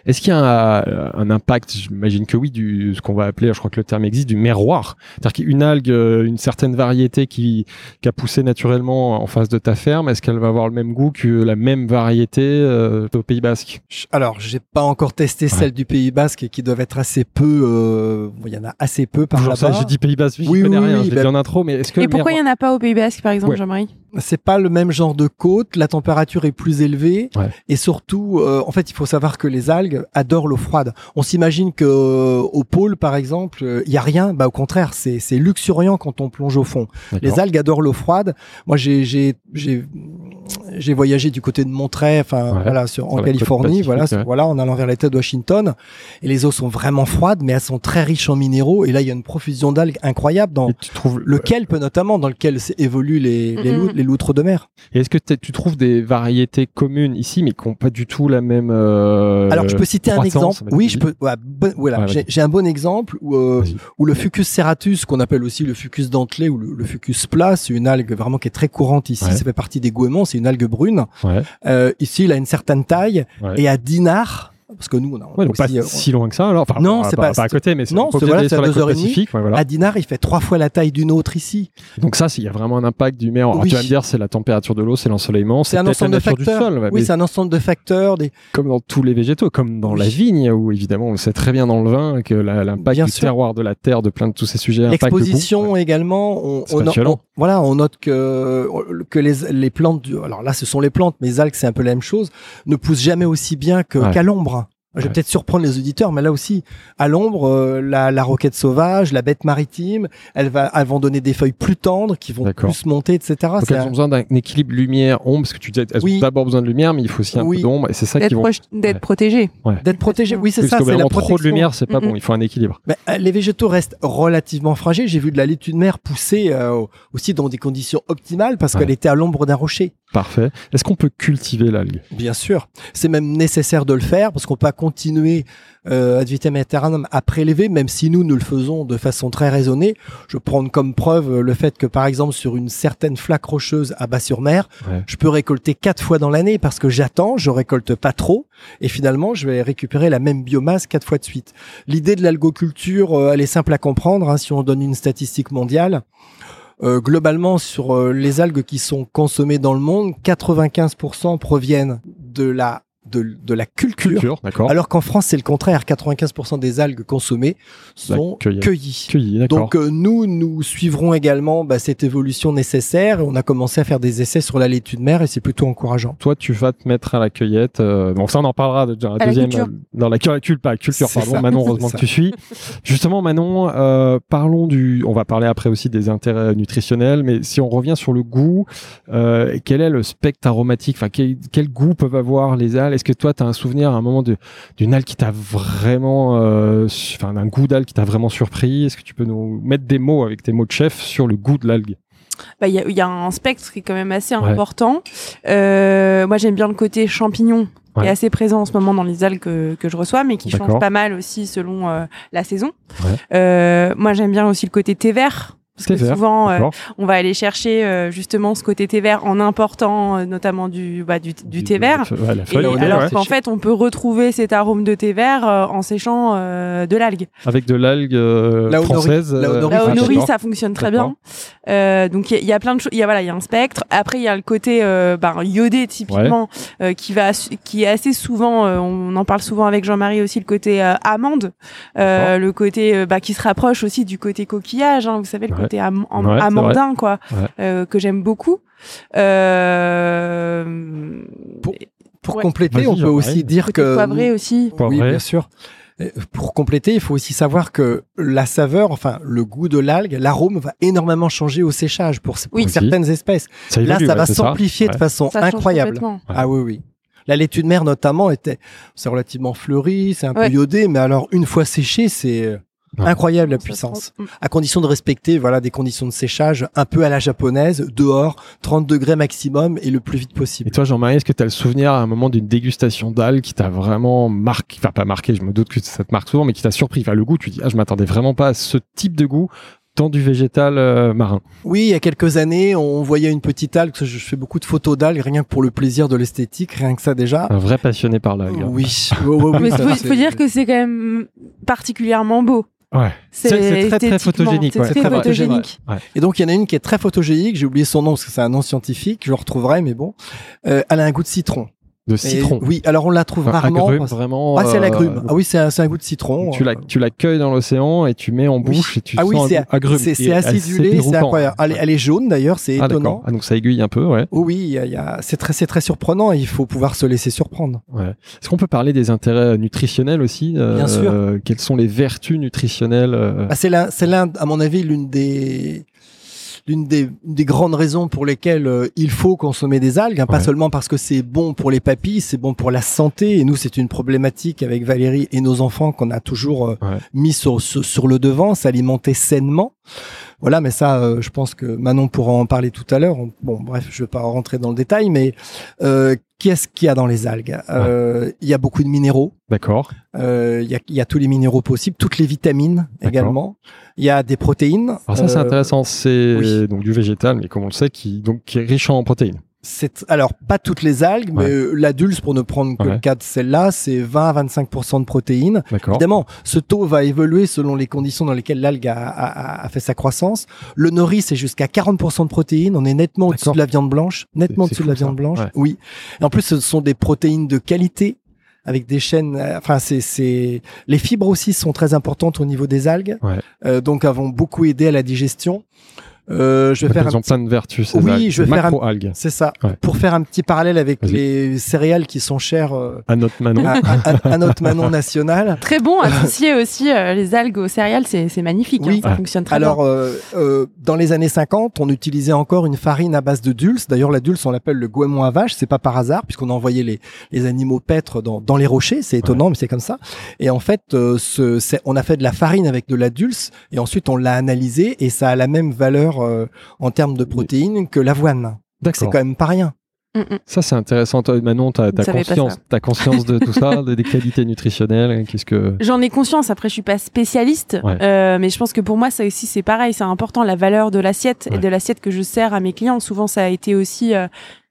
Est-ce qu'il y a un, euh, un impact, j'imagine que oui, du ce qu'on va appeler, je crois que le terme existe, du miroir? C'est-à-dire qu'une algue, euh, une certaine variété qui, qui a poussé naturellement en face de ta ferme, est-ce qu'elle va avoir le même goût que la même variété euh, au Pays Basque? Alors, j'ai pas encore testé Ouais. celle du Pays Basque qui doivent être assez peu. euh, Il y en a assez peu par Toujours là-bas. j'ai dit Pays Basque, je Oui, connais oui, rien, oui, je l'ai bah- dit en intro, mais est-ce que Et pourquoi il miroir- n'y en a pas au Pays Basque, par exemple, Ouais. Jean-Marie? C'est pas le même genre de côte, la température est plus élevée Ouais. et surtout, euh, en fait, il faut savoir que les algues adorent l'eau froide. On s'imagine que euh, au pôle, par exemple, euh, il y a rien. Bah au contraire, c'est c'est luxuriant quand on plonge au fond. Les algues adorent l'eau froide. Moi, j'ai j'ai j'ai j'ai voyagé du côté de Monterey, enfin Ouais, voilà, sur, sur en Californie, pacifique, voilà, ouais. voilà, en allant vers l'État de Washington. Et les eaux sont vraiment froides, mais elles sont très riches en minéraux. Et là, il y a une profusion d'algues incroyable dans Et tu trouves le kelp notamment, dans lequel évoluent les les, Mhm. loutres, les loutres de mer. Et est-ce que tu trouves des variétés communes ici, mais qui n'ont pas du tout la même euh, Alors, je peux citer un exemple. Oui, dire. je peux. ouais, bon- voilà, Ouais, vas-y. j'ai un bon exemple où, euh, où le Fucus serratus, qu'on appelle aussi le Fucus dentelé ou le, le Fucus plat, c'est une algue vraiment qui est très courante ici. Ouais. Ça fait partie des goémons. C'est une algue brune. Ouais, Euh, ici, il a une certaine taille ouais. et à Dinard, parce que nous, on a Ouais, donc pas aussi, euh, si loin que ça alors. Enfin, Non, c'est pas, pas- à côté, mais c'est non, c'est- voilà, sur la côte. Pacifique. ouais, voilà. à Dinard, il fait trois fois la taille d'une autre ici. Donc ça, il y a vraiment un impact du. Alors, Oui. tu vas me dire, c'est la température de l'eau, c'est l'ensoleillement, C'est un ensemble de facteurs. sol. ouais, oui, c'est un ensemble de facteurs. Des... comme dans tous les végétaux, comme dans Oui. la vigne, où évidemment, on le sait très bien dans le vin, que l'impact du sûr. terroir, de la terre, de plein de tous ces sujets. L'exposition également, on, voilà, on note que, que les, les plantes, alors là ce sont les plantes, mais les algues c'est un peu la même chose, ne poussent jamais aussi bien qu'à l'ombre. Je vais Ouais. peut-être surprendre les auditeurs, mais là aussi, à l'ombre, euh, la, la roquette sauvage, la bête maritime, elles, va, elles vont donner des feuilles plus tendres qui vont plus monter, etc. Donc C'est elles un- ont besoin d'un équilibre lumière-ombre, parce que tu disais, elles Oui. ont d'abord besoin de lumière, mais il faut aussi un Oui. peu d'ombre, et c'est ça qui D'être vont... proche- d'être Ouais. protégé. Ouais. D'être protégé, oui c'est Parce ça, que c'est la vraiment protection. trop de lumière, c'est pas bon, il faut un équilibre. Ben, euh, les végétaux restent relativement fragiles. J'ai vu de la laitue de mer pousser euh, aussi dans des conditions optimales parce Ouais. qu'elle était à l'ombre d'un rocher. Parfait. Est-ce qu'on peut cultiver l'algue Bien sûr, c'est même nécessaire de le faire parce qu'on peut pas continuer euh, ad vitam aeternam à prélever, même si nous nous le faisons de façon très raisonnée. Je prendre comme preuve euh, le fait que par exemple sur une certaine flaque rocheuse à Bas-sur-Mer, Ouais. je peux récolter quatre fois dans l'année parce que j'attends, je récolte pas trop et finalement je vais récupérer la même biomasse quatre fois de suite. L'idée de l'algoculture, euh, elle est simple à comprendre hein, si on donne une statistique mondiale. Euh, globalement, sur euh, les algues qui sont consommées dans le monde, 95% proviennent de la de, de la culture. Culture, d'accord. Alors qu'en France, c'est le contraire. 95% des algues consommées sont cueillette. cueillies. Donc euh, nous, nous suivrons également bah, cette évolution nécessaire. On a commencé à faire des essais sur la laitue de mer et c'est plutôt encourageant. toi, tu vas te mettre à la cueillette. euh, bon, ça, on en parlera de, dans la À deuxième. culture. euh, dans la cu- culture, pas culture, pardon. ça. Manon, heureusement que tu suis. Justement, Manon, euh, parlons du. On va parler après aussi des intérêts nutritionnels, mais si on revient sur le goût, euh, quel est le spectre aromatique? Enfin, quel, quel goût peuvent avoir les algues? Est-ce que toi, tu as un souvenir à un moment d'une algue qui t'a vraiment. euh, Enfin, d'un goût d'algue qui t'a vraiment surpris? Est-ce que tu peux nous mettre des mots avec tes mots de chef sur le goût de l'algue? Bah, Il y, a, il y a un spectre qui est quand même assez Ouais. important. Euh, moi, j'aime bien le côté champignon qui Ouais. est assez présent en ce moment dans les algues que, que je reçois, mais qui change pas mal aussi selon euh, la saison. Ouais. Euh, moi, j'aime bien aussi le côté thé vert. Parce que souvent, euh, on va aller chercher euh, justement ce côté thé vert en important euh, notamment du, bah, du, du, thé vert. alors qu'en fait, on peut retrouver cet arôme de thé vert en séchant de l'algue. Avec de l'algue française. La honori, ça fonctionne très bien. donc il y, a plein de choses. Il y a voilà, il y a un spectre. Après, il y a le côté bah, iodé typiquement qui va, qui est assez souvent. on en parle souvent avec Jean-Marie aussi le côté amande, le côté bah, qui se rapproche aussi du côté coquillage. Hein, vous savez le côté am amandin, quoi, euh, que j'aime beaucoup. Euh, pour, compléter, on peut aussi dire que. Poivré aussi. Oui, bien sûr. Pour compléter, il faut aussi savoir que la saveur, enfin le goût de l'algue, l'arôme va énormément changer au séchage pour, certaines espèces. Là, ça va s'amplifier de façon incroyable. Ah oui, oui. La laitue de mer notamment était, c'est relativement fleuri, c'est un peu iodé, mais alors une fois séché, c'est Incroyable la puissance. À condition de respecter voilà des conditions de séchage un peu à la japonaise, dehors, 30 degrés maximum et le plus vite possible. Et toi Jean-Marie, est-ce que tu as le souvenir à un moment d'une dégustation d'algues qui t'a vraiment marqué, enfin pas marqué, je me doute que ça te marque souvent, mais qui t'a surpris, enfin le goût, tu dis ah je m'attendais vraiment pas à ce type de goût dans du végétal euh, marin. Oui, il y a quelques années, on voyait une petite algue. Je fais beaucoup de photos d'algues, rien que pour le plaisir de l'esthétique, rien que ça déjà. Un vrai passionné par l'algue. Oui. <laughs> Mais il faut, dire que c'est quand même particulièrement beau. Ouais. C'est très très photogénique. C'est très photogénique. Et donc il y en a une qui est très photogénique. J'ai oublié son nom parce que c'est un nom scientifique. Je le retrouverai, mais bon. Euh, elle a un goût de citron de citron. oui, alors on la trouve rarement. vraiment. Ah, c'est. Euh, ah oui, c'est un, un, goût de citron. Tu la, tu la cueilles dans l'océan et tu mets en bouche et tu ah oui, c'est agrume. C'est acidulé, c'est incroyable. Elle, elle, est jaune d'ailleurs, c'est ah, étonnant. Ah, donc ça aiguille un peu, ouais. oui, y y a, c'est très, très surprenant. il faut pouvoir se laisser surprendre. Ouais. Est-ce qu'on peut parler des intérêts nutritionnels aussi euh, Bien sûr. quelles sont les vertus nutritionnelles euh? Bah, C'est l'un, à mon avis, l'une des l'une des, des, grandes raisons pour lesquelles euh, il faut consommer des algues, hein, pas seulement parce que c'est bon pour les papilles, c'est bon pour la santé. Et nous, c'est une problématique avec Valérie et nos enfants qu'on a toujours euh, mis sur, sur, le devant, s'alimenter sainement. Voilà, mais ça, euh, je pense que Manon pourra en parler tout à l'heure. Bon, bref, je vais pas rentrer dans le détail, mais qu'est-ce qu'il y a dans les algues? Il y a beaucoup de minéraux. D'accord. Il y, a, y, a, tous les minéraux possibles, toutes les vitamines également. Il y a des protéines. Alors ça, c'est intéressant. C'est donc du végétal, mais comme on le sait, qui, donc, qui est riche en protéines. C'est alors pas toutes les algues, mais euh, la dulce pour ne prendre que le cas de celle-là, c'est 20 à 25% de protéines. Évidemment, ce taux va évoluer selon les conditions dans lesquelles l'algue a, a, a, fait sa croissance. Le nori, c'est jusqu'à 40 de protéines. On est nettement au-dessus de la viande blanche, nettement au-dessus de la viande blanche. Oui. Et en plus, ce sont des protéines de qualité avec des chaînes. Euh, enfin, c'est les fibres aussi sont très importantes au niveau des algues, euh, donc elles vont beaucoup aider à la digestion. Euh, je vais faire un plein de vertus. Ces oui, je vais faire un... algues. C'est ça. Pour faire un petit parallèle avec les céréales qui sont chères euh, à notre Manon, à, notre Manon national. <laughs> Très bon associer aussi euh, les algues aux céréales, c'est magnifique. Hein, ça fonctionne très Alors, bien. Euh, dans les années 50, on utilisait encore une farine à base de dulce. D'ailleurs, la dulce, on l'appelle le goémon à vache. C'est pas par hasard, puisqu'on envoyait les, les animaux paître dans, dans les rochers. C'est étonnant, mais c'est comme ça. Et en fait, ce, on a fait de la farine avec de la dulce, et ensuite on l'a analysé, et ça a la même valeur en termes de protéines que l'avoine. C'est quand même pas rien. Mm, mm. Ça, c'est intéressant. Manon, tu as, conscience, as conscience de tout ça, <laughs> des qualités nutritionnelles Qu'est-ce que J'en ai conscience. Après, je suis pas spécialiste, euh, mais je pense que pour moi, ça aussi, c'est pareil. C'est important la valeur de l'assiette et de l'assiette que je sers à mes clients. Souvent, ça a été aussi euh,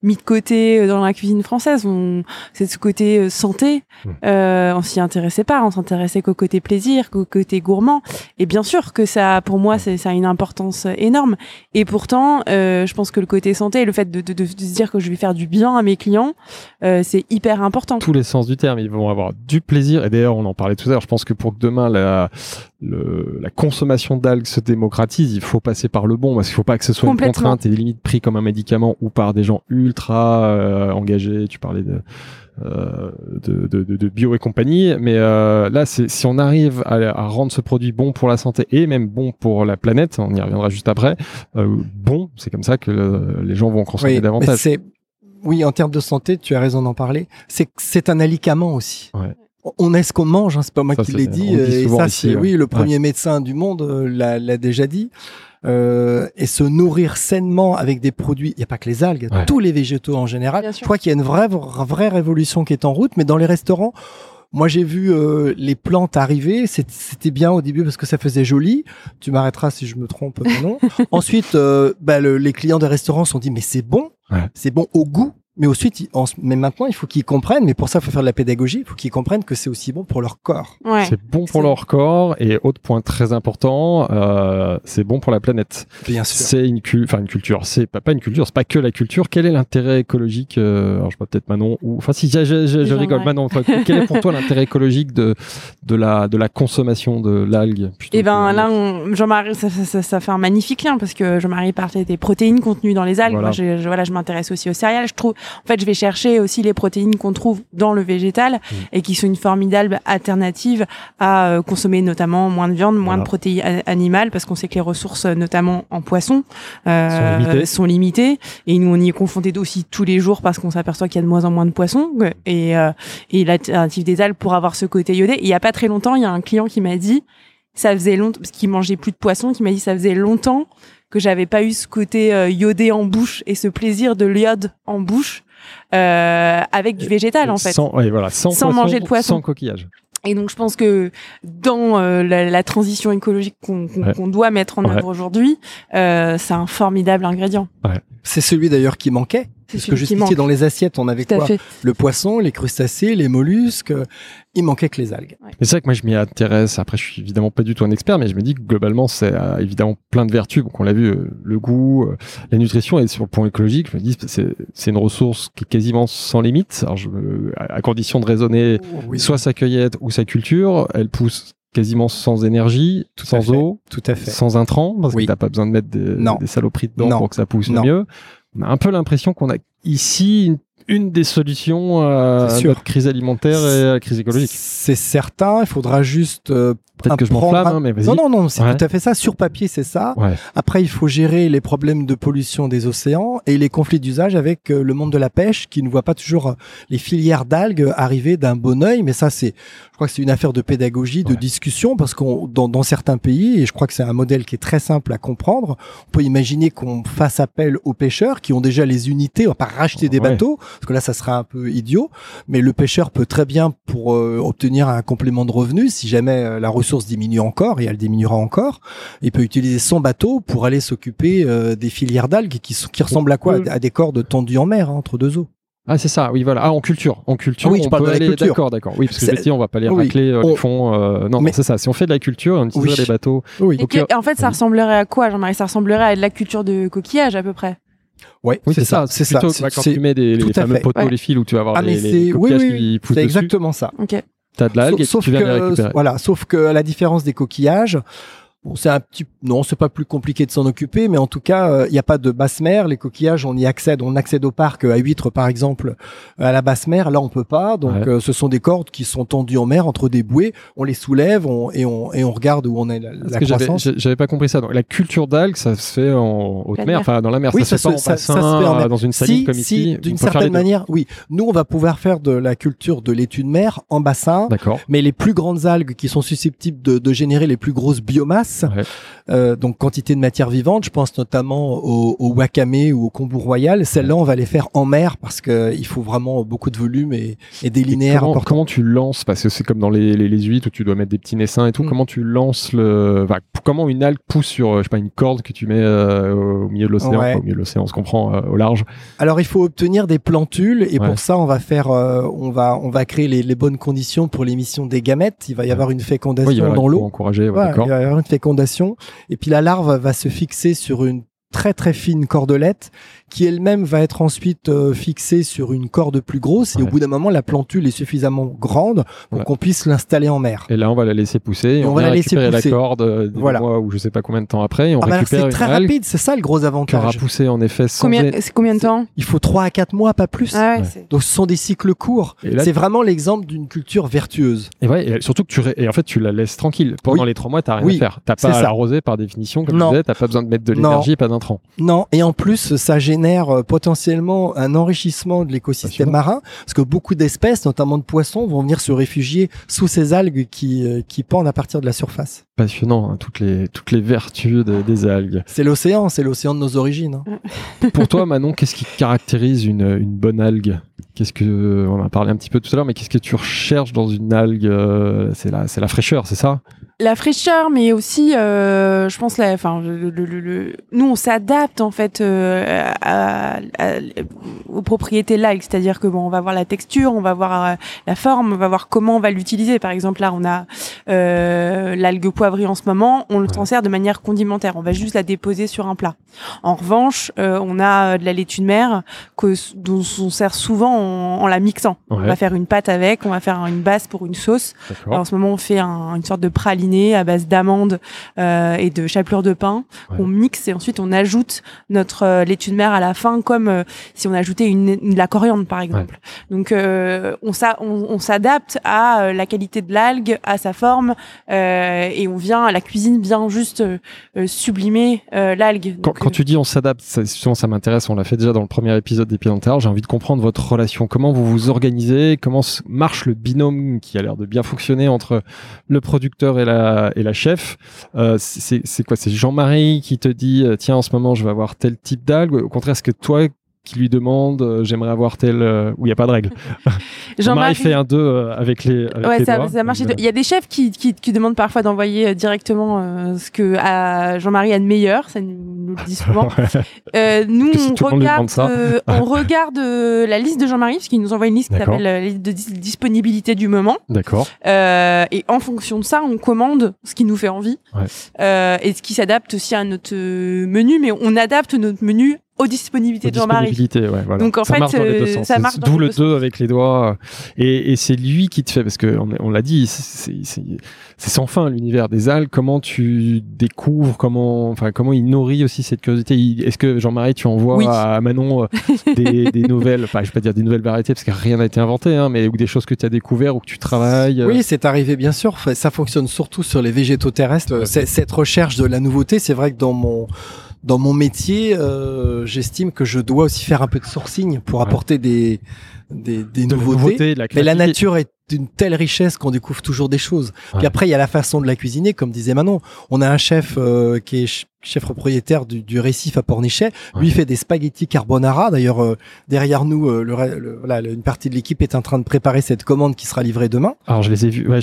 mis de côté euh, dans la cuisine française. On, c'est ce côté euh, santé. Mmh. Euh, on s'y intéressait pas. On s'intéressait qu'au côté plaisir, qu'au côté gourmand. Et bien sûr que ça, pour moi, c'est, ça a une importance énorme. Et pourtant, euh, je pense que le côté santé, le fait de, de, de, se dire que je vais faire du bien à mes clients, euh, c'est hyper important. Tous les sens du terme, ils vont avoir du plaisir. Et d'ailleurs, on en parlait tout à l'heure. Je pense que pour que demain la, le, la consommation d'algues se démocratise, il faut passer par le bon, parce qu'il faut pas que ce soit une contrainte et des limites pris comme un médicament ou par des gens ultra euh, engagés. Tu parlais de, euh, de, de, de, bio et compagnie, mais euh, là, si on arrive à, à, rendre ce produit bon pour la santé et même bon pour la planète, on y reviendra juste après. Euh, bon, c'est comme ça que les gens vont consommer oui, davantage. Oui, en termes de santé, tu as raison d'en parler. C'est c'est un alicament aussi. Ouais on est ce qu'on mange, hein, c'est pas moi qui l'ai dit. et ça, c'est oui, le premier médecin du monde euh, l'a déjà dit. Euh, et se nourrir sainement avec des produits, il n'y a pas que les algues, tous les végétaux en général. Je crois qu'il y a une vraie, vraie révolution qui est en route, mais dans les restaurants, Moi, j'ai vu euh, les plantes arriver. C'était bien au début parce que ça faisait joli. Tu m'arrêteras si je me trompe, non <laughs> Ensuite, euh, bah, le- les clients des restaurants se sont dit, mais c'est bon, Ouais. c'est bon au goût. Mais ensuite, en- mais maintenant, il faut qu'ils comprennent. Mais pour ça, il faut faire de la pédagogie. Il faut qu'ils comprennent que c'est aussi bon pour leur corps. Ouais. C'est bon pour leur corps et autre point très important, euh, c'est bon pour la planète. Bien sûr. C'est une, cul- enfin, une culture, c'est pas, pas une culture, c'est pas que la culture. Quel est l'intérêt écologique euh, Alors je sais pas peut-être Manon ou enfin si je, je- je- rigole Manon. toi, quel est pour toi l'intérêt écologique de de la de la consommation de l'algue Et ben là, Jean-Marie, ça, ça- ça- ça fait un magnifique lien parce que Jean-Marie parlait des protéines contenues dans les algues. Voilà. Moi, je, je- voilà, je m'intéresse aussi aux céréales. Je trouve, en fait, je vais chercher aussi les protéines qu'on trouve dans le végétal Mm. et qui sont une formidable alternative à euh, consommer notamment moins de viande, moins Voilà. de protéines animales parce qu'on sait que les ressources, euh, notamment en poisson, euh, Sont limitées. sont limitées. Et nous, on y est confrontés aussi tous les jours parce qu'on s'aperçoit qu'il y a de moins en moins de poissons. Et, euh, et l'alternative des algues pour avoir ce côté iodé. Et il y a pas très longtemps, il y a un client qui m'a dit, ça faisait longtemps, parce qu'il mangeait plus de poissons, qui m'a dit ça faisait longtemps que j'avais pas eu ce côté euh, iodé en bouche et ce plaisir de l'iode en bouche euh, avec du végétal en fait. Sans, ouais, voilà, sans, Sans poisson, manger de poisson. sans coquillage. Et donc je pense que dans euh, la, la transition écologique qu'on Ouais. doit mettre en Ouais. œuvre aujourd'hui, euh, c'est un formidable ingrédient. C'est celui d'ailleurs qui manquait. C'est Parce que jusqu'ici, manque. dans les assiettes, on avait Tout à quoi fait. Le poisson, les crustacés, les mollusques. euh, Il manquait que les algues. Mais c'est vrai que moi je m'y intéresse. Après, je suis évidemment pas du tout un expert, mais je me dis que globalement, c'est euh, évidemment plein de vertus. Donc on l'a vu, euh, le goût, euh, la nutrition, et sur le point écologique, je me dis c'est c'est une ressource qui est quasiment sans limite. Alors je, me- à condition de raisonner, Oui, soit sa cueillette ou sa culture, elle pousse quasiment sans énergie, Tout à sans fait. eau, tout à fait. sans intrants, parce Oui. que t'as pas besoin de mettre des, Non. des saloperies dedans Non. pour que ça pousse Non. mieux. On a un peu l'impression qu'on a ici une, une des solutions à C'est sûr. notre crise alimentaire et à la crise écologique. C'est certain. Il faudra juste. euh, Peut-être que je m'enflamme, à- hein, mais vas-y. Non, non, non, c'est Ouais. tout à fait ça. Sur papier, c'est ça. Ouais. Après, il faut gérer les problèmes de pollution des océans et les conflits d'usage avec euh, le monde de la pêche qui ne voit pas toujours euh, les filières d'algues arriver d'un bon œil. Mais ça, c'est, je crois que c'est une affaire de pédagogie, de Ouais. discussion parce qu'on, dans, dans certains pays, et je crois que c'est un modèle qui est très simple à comprendre, on peut imaginer qu'on fasse appel aux pêcheurs qui ont déjà les unités, on va pas racheter des Ouais. Parce que là, ça serait un peu idiot. Mais le pêcheur peut très bien, pour euh, obtenir un complément de revenu, si jamais euh, la ressource diminue encore, et elle diminuera encore, il peut utiliser son bateau pour aller s'occuper euh, des filières d'algues qui, sont- qui ressemblent à quoi? À des cordes tendues en mer, hein, entre deux eaux. Ah, c'est ça, oui, voilà. Ah, en culture. En culture, Ah oui, on parle peut de la aller. culture. D'accord, d'accord. Oui, parce que je C'est- me dis, on va pas les Oui, racler euh, on- fonds. euh, non, Mais- c'est ça. Si on fait de la culture, on utiliserait Oui. les bateaux. Oui, Et Donc, que- en fait, ça ressemblerait à quoi, Jean-Marie Ça ressemblerait à de la culture de coquillage à peu près? Ouais, Oui, c'est ça. C'est ça. plutôt, C'est- bah, quand tu mets des, tout les à fameux fait. poteaux, Ouais. les fils où tu vas avoir Ah, mais les, les c'est oui, oui, qui c'est exactement ça. Ok. T'as de l'algue et sauf tu viens les que, récupérer. voilà, sauf que à la différence des coquillages, bon, c'est un petit, non, c'est pas plus compliqué de s'en occuper, mais en tout cas, euh, il n'y a pas de basse mer. Les coquillages, on y accède, on accède au parc euh, à huîtres par exemple, à la basse mer. Là, on peut pas. Donc, Ouais. euh, ce sont des cordes qui sont tendues en mer entre des bouées. On les soulève on- et on et on regarde où on est la, Parce la croissance. j'avais pas compris ça. Donc, la culture d'algues, ça se fait en haute mer, enfin dans la mer. Oui, ça, se fait pas en ça- ça bassin, se fait en mer. euh, dans une saline si, comme si, ici. d'une certaine manière, oui. Nous, on va pouvoir faire de la culture de l'étude mer en bassin. D'accord. Mais les plus grandes algues qui sont susceptibles de, de générer les plus grosses biomasses, Ouais. Euh, donc quantité de matière vivante, je pense notamment au, au wakame ou au kombu royal, celles-là on va les faire en mer parce que il faut vraiment beaucoup de volume et, et des Et linéaires comment, tu lances Parce que c'est comme dans les, les, les huîtres où tu dois mettre des petits naissins et tout. Mm. Comment tu lances le. enfin, comment une algue pousse sur, euh, je sais pas, une corde que tu mets euh, au milieu de l'océan Ouais. Au milieu de l'océan, on se comprend, euh, au large. Alors il faut obtenir des plantules et Ouais. pour ça on va faire, euh, on va, on va créer les, les bonnes conditions pour l'émission des gamètes. Il va y avoir une fécondation dans l'eau. encourager, il va y avoir une fécondation et puis la larve va se fixer sur une très très fine cordelette qui elle-même va être ensuite euh, fixée sur une corde plus grosse et au bout d'un moment la plantule est suffisamment grande pour Ouais. qu'on puisse l'installer en mer. Et là, on va la laisser pousser. Et Et on, on va la laisser récupérer pousser. la corde euh, des Voilà. mois ou je sais pas combien de temps après. Et on Ah bah récupère c'est très algue rapide, c'est ça le gros qui aura avantage. poussé en effet sans. Combien, c'est combien de temps Il faut 3 à 4 mois, pas plus. Ah ouais, Ouais. c'est- Donc ce sont des cycles courts. Et là, C'est vraiment l'exemple d'une culture vertueuse. Et ouais, et surtout que tu ré- et en fait tu la laisses tranquille. Pendant Oui. les trois mois, t'as rien Oui, à faire. T'as c'est pas à l'arroser par définition, comme Non. tu disais. T'as pas besoin de mettre de l'énergie, pas Non, et en plus, ça génère euh, potentiellement un enrichissement de l'écosystème marin, parce que beaucoup d'espèces, notamment de poissons, vont venir se réfugier sous ces algues qui, euh, qui pendent à partir de la surface. Passionnant, hein, toutes, les, toutes les vertus des algues. C'est l'océan, c'est l'océan de nos origines. Hein. Pour toi, Manon, qu'est-ce qui caractérise une, une bonne algue? Qu'est-ce que on a parlé un petit peu tout à l'heure, mais qu'est-ce que tu recherches dans une algue? Euh, C'est la, c'est la fraîcheur, c'est ça? La fraîcheur, mais aussi, euh, je pense, la, enfin, le, le, le, nous on s'adapte en fait euh, à, aux propriétés là, c'est-à-dire que bon, on va voir la texture, on va voir euh, la forme, on va voir comment on va l'utiliser. Par exemple, là, on a euh, l'algue poivrée en ce moment, on le transfère de manière condimentaire. On va juste la déposer sur un plat. En revanche, euh, on a de la laitue de mer que dont on sert souvent en, la mixant. On va faire une pâte avec, on va faire une base pour une sauce. en ce moment, on fait un, une sorte de praline à base d'amandes euh, et de chapelure de pain qu'on mixe et ensuite on ajoute notre euh, laitue de mer à la fin comme euh, si on ajoutait une, la coriandre par exemple. Donc on, on, s'adapte à la qualité de l'algue, à sa forme et on vient, la cuisine vient juste sublimer l'algue. Quand, quand, tu dis on s'adapte, ça, ça m'intéresse, on l'a fait déjà dans le premier épisode des Pieds j'ai envie de comprendre votre relation, comment vous vous organisez, comment marche le binôme qui a l'air de bien fonctionner entre le producteur et la et la chef, euh, c'est quoi? C'est Jean-Marie qui te dit euh, tiens en ce moment je vais avoir tel type d'algue. Au contraire, est-ce que toi qui lui demande euh, j'aimerais avoir tel euh, où il n'y a pas de règle. <laughs> Jean-Marie fait un 2 euh, avec les avec ouais, les ça, doigts. ça marche. Il y a des chefs qui, qui, qui demandent parfois d'envoyer directement ce que à Jean-Marie a de meilleur, ça nous, nous le dit souvent. <laughs> nous on regarde, on <laughs> regarde la liste de Jean-Marie parce qu'il nous envoie une liste qui s'appelle la liste de disponibilité du moment. D'accord. et en fonction de ça, on commande ce qui nous fait envie et ce qui s'adapte aussi à notre menu, mais on adapte notre menu aux disponibilités de Jean-Marie. Ouais, voilà. Donc en ça fait, marche dans les deux euh, sens. ça marche D'où le 2 avec les doigts. Et, et c'est lui qui te fait, parce qu'on on, l'a dit, c'est sans fin l'univers des algues. Comment tu découvres, comment, enfin, comment il nourrit aussi cette curiosité? Est-ce que Jean-Marie, tu envoies à Manon euh, des, <laughs> des, nouvelles, enfin, je vais pas dire des nouvelles variétés parce que rien n'a été inventé, hein, mais ou des choses que tu as découvert ou que tu travailles. Oui, c'est arrivé, bien sûr. Ça fonctionne surtout sur les végétaux terrestres. Cette recherche de la nouveauté, c'est vrai que dans mon dans mon métier, euh, j'estime que je dois aussi faire un peu de sourcing pour apporter des, des, des nouveautés. mais la nature est d'une telle richesse qu'on découvre toujours des choses. Puis après, il y a la façon de la cuisiner, comme disait Manon. On a un chef euh, qui est chef propriétaire du, du récif à Pornichet. Lui fait des spaghettis carbonara. D'ailleurs, euh, derrière nous, euh, le, une partie de l'équipe est en train de préparer cette commande qui sera livrée demain. Alors, je les ai vus. Ouais,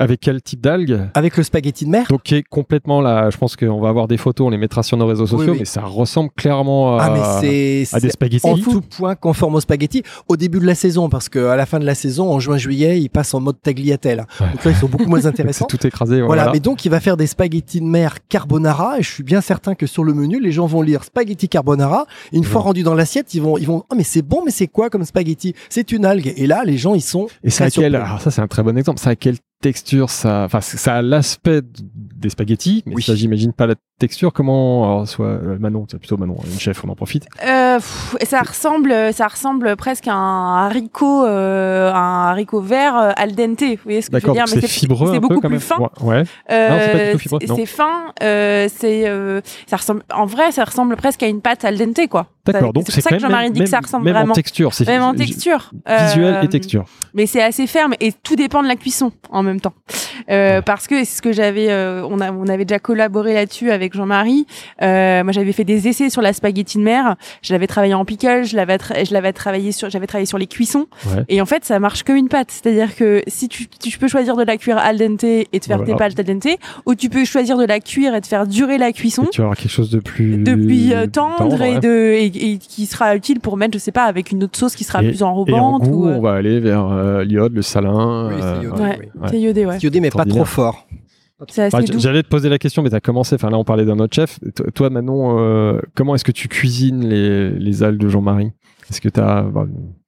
avec quel type d'algues? Avec le spaghetti de mer. Donc, qui est complètement là. Je pense qu'on va avoir des photos, on les mettra sur nos réseaux sociaux, mais ça ressemble clairement à, ah, mais à des spaghettis. En tout point conforme aux spaghettis au début de la saison, parce qu'à la fin de la saison, en juin-juillet, ils passent en mode tagliatelle. Donc là, ils sont beaucoup moins <laughs> intéressants. tout écrasé. Voilà. voilà. Mais donc, il va faire des spaghettis de mer carbonara, et je suis bien certain que sur le menu, les gens vont lire spaghetti carbonara. une fois rendu dans l'assiette, ils vont, ils vont, oh, mais c'est bon, mais c'est quoi comme spaghetti C'est une algue. Et là, les gens, ils sont. Et c'est à quel, alors ça, c'est un très bon exemple. C'est à quelle texture ça, enfin, ça a l'aspect des spaghettis, mais ça, j'imagine pas la texture. Comment, soit euh, Manon, c'est plutôt Manon, une chef, on en profite. Euh, ça ressemble, ça ressemble presque à un haricot, euh, un haricot vert euh, al dente. Vous voyez ce que je veux dire Mais c'est fibreux, c'est beaucoup plus même. fin. Ouais. Euh, c'est fin. c'est, ça ressemble. En vrai, ça ressemble presque à une pâte al dente, quoi. D'accord. Donc c'est ça que Jean-Marie dit que ça ressemble même vraiment. En texture, c'est même en texture. Visuel et texture. Mais c'est assez ferme et tout dépend de la cuisson en même temps. Euh, parce que c'est ce que j'avais, euh, on, a, on avait déjà collaboré là-dessus avec Jean-Marie. Euh, moi, j'avais fait des essais sur la spaghetti de mer. Je l'avais travaillé en pickle, je l'avais, je l'avais travaillé sur, j'avais travaillé sur les cuissons. Et en fait, ça marche comme une pâte. C'est-à-dire que si tu, tu peux choisir de la cuire al dente et de faire tes pâtes al dente, ou tu peux choisir de la cuire et de faire durer la cuisson. Et tu vas avoir quelque chose de plus, de plus tendre, et de et, qui sera utile pour mettre, je sais pas, avec une autre sauce qui sera plus enrobante. Et en goût, on va aller vers l'iode, le salin. Oui, c'est iodé, ouais, c'est iodé, ouais mais pas trop fort. J'allais te poser la question, mais tu as commencé. Enfin, là, on parlait d'un autre chef. Toi, Manon, euh, comment est-ce que tu cuisines les, les algues de Jean-Marie? Est-ce que tu as.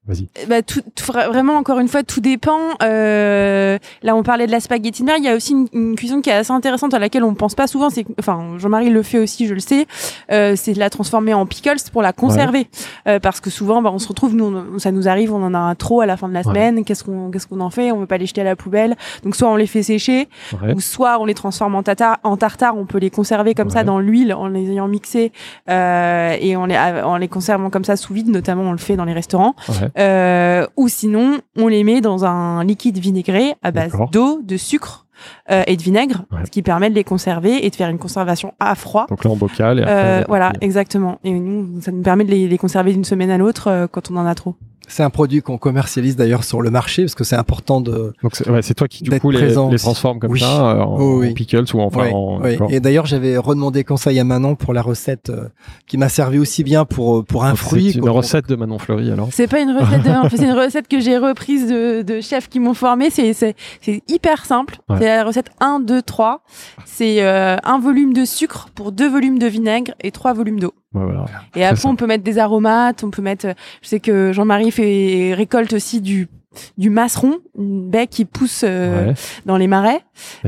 Vas-y. Bah, tout, vraiment, encore une fois, tout dépend. Euh, là, on parlait de la spaghetti de mer. Il y a aussi une, cuisson qui est assez intéressante à laquelle on pense pas souvent. C'est, enfin, Jean-Marie le fait aussi, je le sais. Euh, c'est de la transformer en pickles pour la conserver, euh, parce que souvent, bah, on se retrouve, nous, ça nous arrive, on en a un trop à la fin de la semaine. Qu'est-ce qu'on, qu'est-ce qu'on en fait On veut pas les jeter à la poubelle. Donc, soit on les fait sécher, ou soit on les transforme en tartare. En tartare, on peut les conserver comme ça dans l'huile en les ayant mixés euh, et en les, en les conservant comme ça sous vide. Notamment, on le fait dans les restaurants. Euh, ou sinon, on les met dans un liquide vinaigré à base d'eau, de sucre euh, et de vinaigre, Ouais. ce qui permet de les conserver et de faire une conservation à froid. Donc là en bocal. Et après, Euh, voilà, exactement. Et nous, ça nous permet de les, les conserver d'une semaine à l'autre euh, quand on en a trop. C'est un produit qu'on commercialise d'ailleurs sur le marché parce que c'est important de. Donc c'est ouais, toi qui du D'être coup les, présent les transforme comme Oui. ça euh, en, Oh, oui. en pickles ou enfin en. Et d'ailleurs, j'avais redemandé conseil à Manon pour la recette euh, qui m'a servi aussi bien pour euh, pour un Donc, fruit. C'est une recette de Manon Fleury alors. C'est pas une recette, de, c'est une recette que j'ai reprise de, de chefs qui m'ont formé. C'est, c'est, c'est hyper simple. Ouais. C'est la recette 1, 2, 3. C'est euh, un volume de sucre pour deux volumes de vinaigre et trois volumes d'eau. Ouais, voilà. Et après, on peut mettre des aromates, on peut mettre. euh, Je sais que Jean-Marie fait récolte aussi du du masseron, une baie qui pousse euh, Ouais, dans les marais.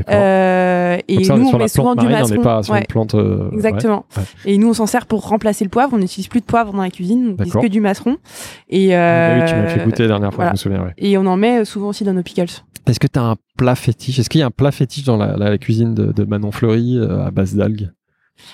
Euh, et ça, on nous, on met souvent du on masseron. n'est pas sur Ouais, une plante. euh. Exactement. ouais. Et nous, on s'en sert pour remplacer le poivre. On n'utilise plus de poivre dans la cuisine, on utilise D'accord. que du masseron. Et, Ah oui, tu m'as fait goûter la dernière fois, voilà. je me souviens. ouais. Et on en met souvent aussi dans nos pickles. Est-ce que tu as un plat fétiche? Est-ce qu'il y a un plat fétiche dans la, la- la cuisine de, de Manon Fleury euh, à base d'algues?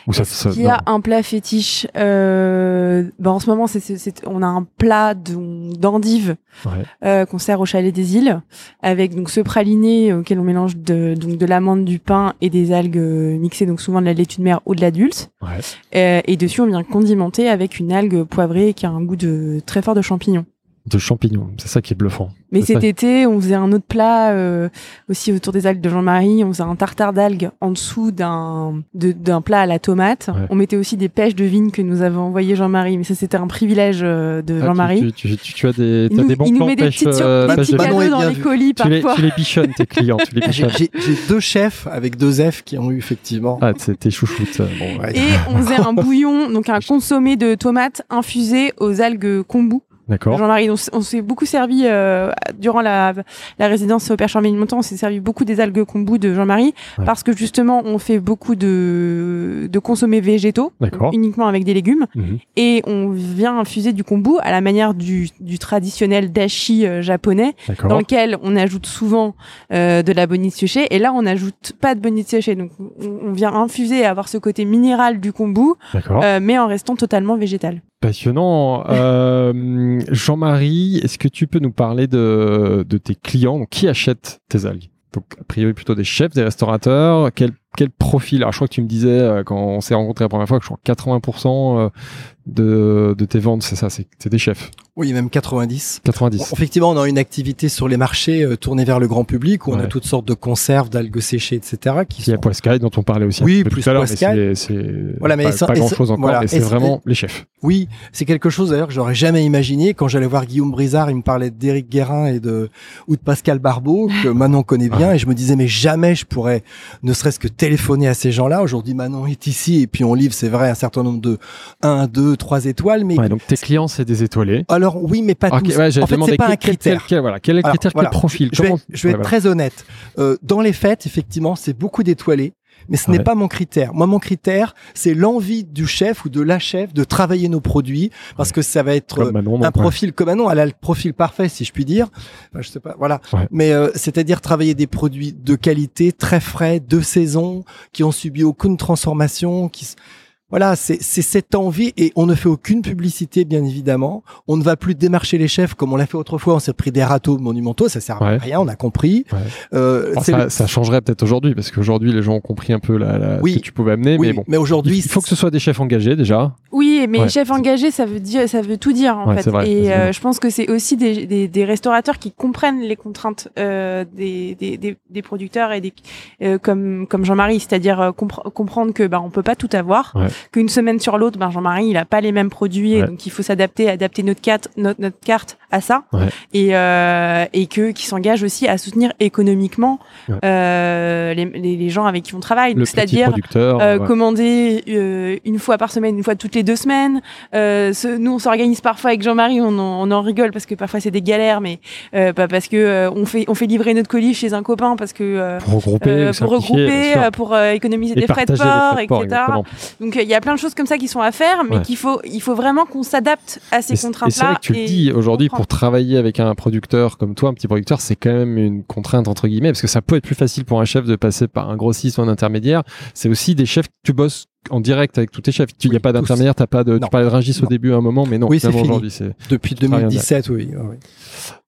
Ou ça, ça- Qui a non. un plat fétiche euh, bah En ce moment, c'est, c'est- c'est- on a un plat de- d'endive Ouais. euh, qu'on sert au chalet des îles, avec donc ce praliné auquel on mélange de, donc de l'amande, du pain et des algues euh, mixées, donc souvent de la laitue de mer ou de l'adulte. Ouais. Euh, et dessus, on vient condimenter avec une algue poivrée qui a un goût de très fort de champignon. De champignons, c'est ça qui est bluffant. Mais cet ça. été, on faisait un autre plat euh, aussi autour des algues de Jean-Marie. On faisait un tartare d'algues en dessous d'un de- d'un plat à la tomate. Ouais. On mettait aussi des pêches de vigne que nous avait envoyé Jean-Marie. Mais ça, c'était un privilège euh, de Ah, Jean-Marie. Tu, tu- tu- tu as des, nous, des bons il nous plans met de des euh, petits cadeaux dans les vu. colis tu les, parfois. tu les bichonnes, tes clients, tu les Ah, J'ai bichonnes. j'ai- j'ai deux chefs avec deux F qui ont eu effectivement. Ah, tes chouchoutes. Bon, ouais. Ouais. Et on faisait un <laughs> bouillon, donc un consommé de tomates infusé aux algues kombu. D'accord. Jean-Marie, on, s'est beaucoup servi euh, durant la, la résidence au Père Chambéry-Montant, on s'est servi beaucoup des algues kombu de Jean-Marie Ouais. parce que justement on fait beaucoup de, de consommés végétaux, uniquement avec des légumes, Mhm. et on vient infuser du kombu à la manière du, du traditionnel dashi euh, japonais, D'accord. dans lequel on ajoute souvent euh, de la bonite séchée, et là on n'ajoute pas de bonite séchée, donc on, on vient infuser et avoir ce côté minéral du kombu, euh, mais en restant totalement végétal. Passionnant. Euh, Jean-Marie, est-ce que tu peux nous parler de, tes clients? Qui achètent tes algues? Donc, a priori, plutôt des chefs, des restaurateurs. Quel, quel profil? Alors, je crois que tu me disais, euh, quand on s'est rencontrés la première fois, que je crois que 80% euh, de, de tes ventes, c'est ça, c'est des chefs. Oui, même 90. 90. Bon, effectivement, on a une activité sur les marchés euh, tournée vers le grand public où on a toutes sortes de conserves, d'algues séchées, etc. Qui Il y a. Poiscaille dont on parlait aussi Oui, un peu plus tout à l'heure, mais Poiscaille. c'est Voilà, mais pas, pas grand-chose encore, voilà, mais et c'est vraiment les chefs. Oui, c'est quelque chose d'ailleurs que j'aurais jamais imaginé quand j'allais voir Guillaume Brizard. Il me parlait d'Éric Guérin et de ou de Pascal Barbeau que <laughs> Manon connaît bien, et je me disais mais jamais je pourrais, ne serait-ce que téléphoner à ces gens-là. Aujourd'hui, Manon est ici et puis on livre, c'est vrai, un certain nombre de 1, 2, 3 étoiles, mais Ouais, donc tes clients, c'est des étoilés. alors oui, mais pas Ok, tous. ouais, en fait, c'est pas un critère. Quel, quel- voilà, quel est le critère, voilà, quel profil Je vais, Comment- je vais être très honnête. Euh, dans les fêtes, effectivement, c'est beaucoup d'étoilés, mais ce n'est pas mon critère. Moi, mon critère, c'est l'envie du chef ou de la chef de travailler nos produits, parce que ça va être euh, Manon, un profil comme Manon. Elle a le profil parfait, si je puis dire. Enfin, je sais pas, voilà. Mais euh, c'est-à-dire travailler des produits de qualité, très frais, de saison, qui ont subi aucune transformation, qui voilà, c'est c'est cette envie et on ne fait aucune publicité, bien évidemment. On ne va plus démarcher les chefs comme on l'a fait autrefois. On s'est pris des râteaux monumentaux, ça sert à rien, on a compris. Ouais. Euh, Bon, ça, le- ça changerait peut-être aujourd'hui, parce qu'aujourd'hui, les gens ont compris un peu la, la- Oui. ce que tu pouvais amener, oui, mais bon. mais aujourd'hui, il faut que ce soit des chefs engagés déjà. Oui, mais Ouais. chef engagé, ça veut dire, ça veut tout dire en Ouais, fait. c'est vrai, et euh, je pense que c'est aussi des, des, des restaurateurs qui comprennent les contraintes euh, des, des, des, des producteurs et des euh, comme comme Jean-Marie, c'est-à-dire euh, compre- comprendre que bah on peut pas tout avoir, Ouais. Qu'une semaine sur l'autre, ben Jean-Marie il a pas les mêmes produits, et donc il faut s'adapter, adapter notre carte, notre, notre carte à ça, Ouais. et euh, et que qui s'engage aussi à soutenir économiquement Ouais. euh, les, les, gens avec qui on travaille, c'est-à-dire euh, ouais. commander euh, une fois par semaine, une fois toutes les deux semaines. Euh, ce- nous, on s'organise parfois avec Jean-Marie, on, en- on en rigole parce que parfois c'est des galères, mais euh, pas parce que euh, on fait on fait livrer notre colis chez un copain parce que euh, Pour regrouper, euh, ou pour regrouper, pour économiser Et des frais de port, etc. exactement. Donc il y a plein de choses comme ça qui sont à faire, mais qu'il faut il faut vraiment qu'on s'adapte à ces Et c- contraintes-là. Et c'est vrai que tu le dis aujourd'hui. Pour travailler avec un producteur comme toi, un petit producteur, c'est quand même une contrainte entre guillemets, parce que ça peut être plus facile pour un chef de passer par un grossiste ou un intermédiaire. C'est aussi des chefs que tu bosses en direct avec tous tes chefs. Il n'y Oui, a pas d'intermédiaire, t'as pas de. Tu parlais de Rungis au début à un moment, mais non. Oui, c'est aujourd'hui. Depuis travailles en 2017, oui.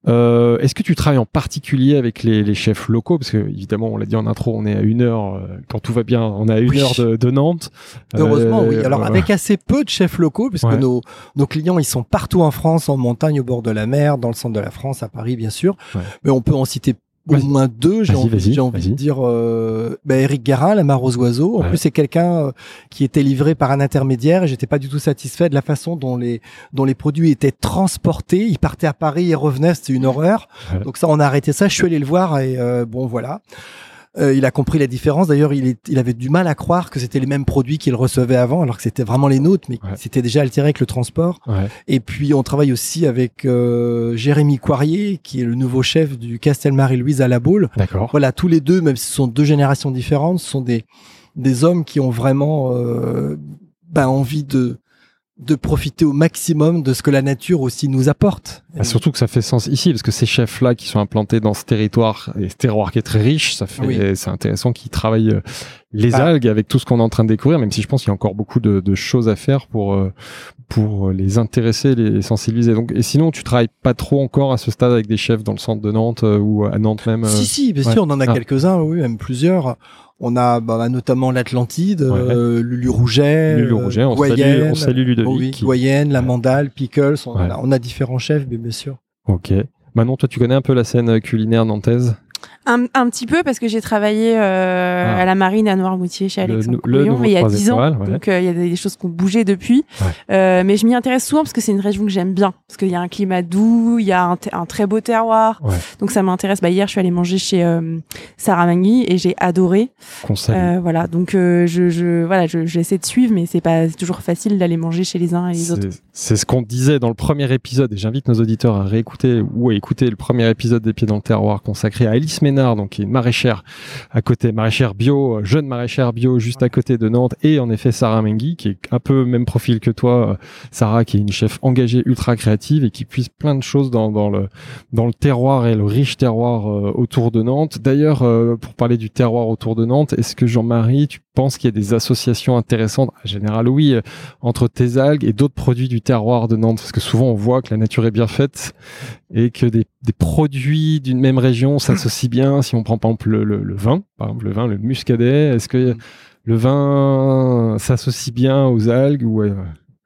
Euh, Est-ce que tu travailles en particulier avec les, les chefs locaux? Parce que évidemment, on l'a dit en intro, on est à une heure. euh, quand tout va bien, on est à une Oui. heure de, de Nantes. Heureusement, oui. Alors, euh, avec assez peu de chefs locaux, puisque Ouais. nos, nos clients, ils sont partout en France, en montagne, au bord de la mer, dans le centre de la France, à Paris, bien sûr. Ouais. Mais on peut en citer au moins deux. J'ai envie, envie de dire euh, bah, Eric Garin, la mare aux oiseaux. En Ouais. plus, c'est quelqu'un euh, qui était livré par un intermédiaire et j'étais pas du tout satisfait de la façon dont les, dont les produits étaient transportés. Ils partaient à Paris et revenaient, c'était une horreur. Ouais. Donc ça, on a arrêté ça. Je suis allé le voir et euh, bon, voilà. Euh, il a compris la différence. D'ailleurs, il, est- il avait du mal à croire que c'était les mêmes produits qu'il recevait avant, alors que c'était vraiment les nôtres, mais Ouais. c'était déjà altéré avec le transport. Ouais. Et puis, on travaille aussi avec euh, Jérémy Coirier, qui est le nouveau chef du Castel Marie-Louise à la Baule. D'accord. Voilà, tous les deux, même si ce sont deux générations différentes, ce sont des, des hommes qui ont vraiment euh, ben, envie de, de profiter au maximum de ce que la nature aussi nous apporte. Bah, surtout que ça fait sens ici, parce que ces chefs-là qui sont implantés dans ce territoire, et ce terroir qui est très riche, ça fait, Oui. c'est intéressant qu'ils travaillent euh, les Bah. algues avec tout ce qu'on est en train de découvrir, même si je pense qu'il y a encore beaucoup de, de choses à faire pour, euh, pour les intéresser, les sensibiliser. Donc, et sinon, tu travailles pas trop encore à ce stade avec des chefs dans le centre de Nantes euh, ou à Nantes même. Si, si, bien ouais. sûr, on en a Ah. quelques-uns, oui, même plusieurs. On a bah, notamment l'Atlantide, Ouais. euh, Lulu Rouget, Lulu euh, Rouget, on salue, Goyenne, on salue Ludovic. oui, qui- Goyenne, la Mandale, Pickles, on, Ouais. a, on a différents chefs, bien sûr. Ok. Manon, toi, tu connais un peu la scène culinaire nantaise? Un, un petit peu parce que j'ai travaillé euh, Ah. à la marine à Noirmoutier chez Le Alexandre le Couillon, mais il y a trois 10 ans. ouais. Donc euh, il y a des choses qui ont bougé depuis. Ouais. Euh, mais je m'y intéresse souvent parce que c'est une région que j'aime bien. Parce qu'il y a un climat doux, il y a un, un très beau terroir. Ouais. Donc ça m'intéresse. Bah, hier, je suis allée manger chez euh, Sarah Mangui et j'ai adoré. Euh, voilà. Donc je, je, voilà, je- j'essaie de suivre, mais c'est pas toujours facile d'aller manger chez les uns et les autres. C'est- C'est ce qu'on disait dans le premier épisode, et j'invite nos auditeurs à réécouter ou à écouter le premier épisode des Pieds dans le Terroir consacré à Alice Ménard, donc qui est une maraîchère à côté, maraîchère bio, euh, jeune maraîchère bio juste à côté de Nantes, et en effet Sarah Mengui, qui est un peu même profil que toi, euh, Sarah, qui est une chef engagée, ultra créative et qui puise plein de choses dans, dans le dans le terroir et le riche terroir euh, autour de Nantes. D'ailleurs, euh, pour parler du terroir autour de Nantes, est-ce que Jean-Marie, tu penses qu'il y a des associations intéressantes En général, oui, euh, entre tes algues et d'autres produits du terroir de Nantes, parce que souvent on voit que la nature est bien faite et que des, des produits d'une même région s'associent bien. Si on prend par exemple le, le- le vin, par exemple le vin, le muscadet, est-ce que Mm. le vin s'associe bien aux algues ou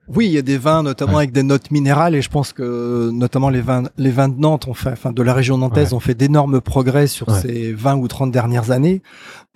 Oui, il y a des vins, notamment Ouais. avec des notes minérales, et je pense que notamment les vins, les vins de Nantes ont fait, enfin de la région nantaise, Ouais. ont fait d'énormes progrès sur Ouais. ces 20 ou 30 dernières années.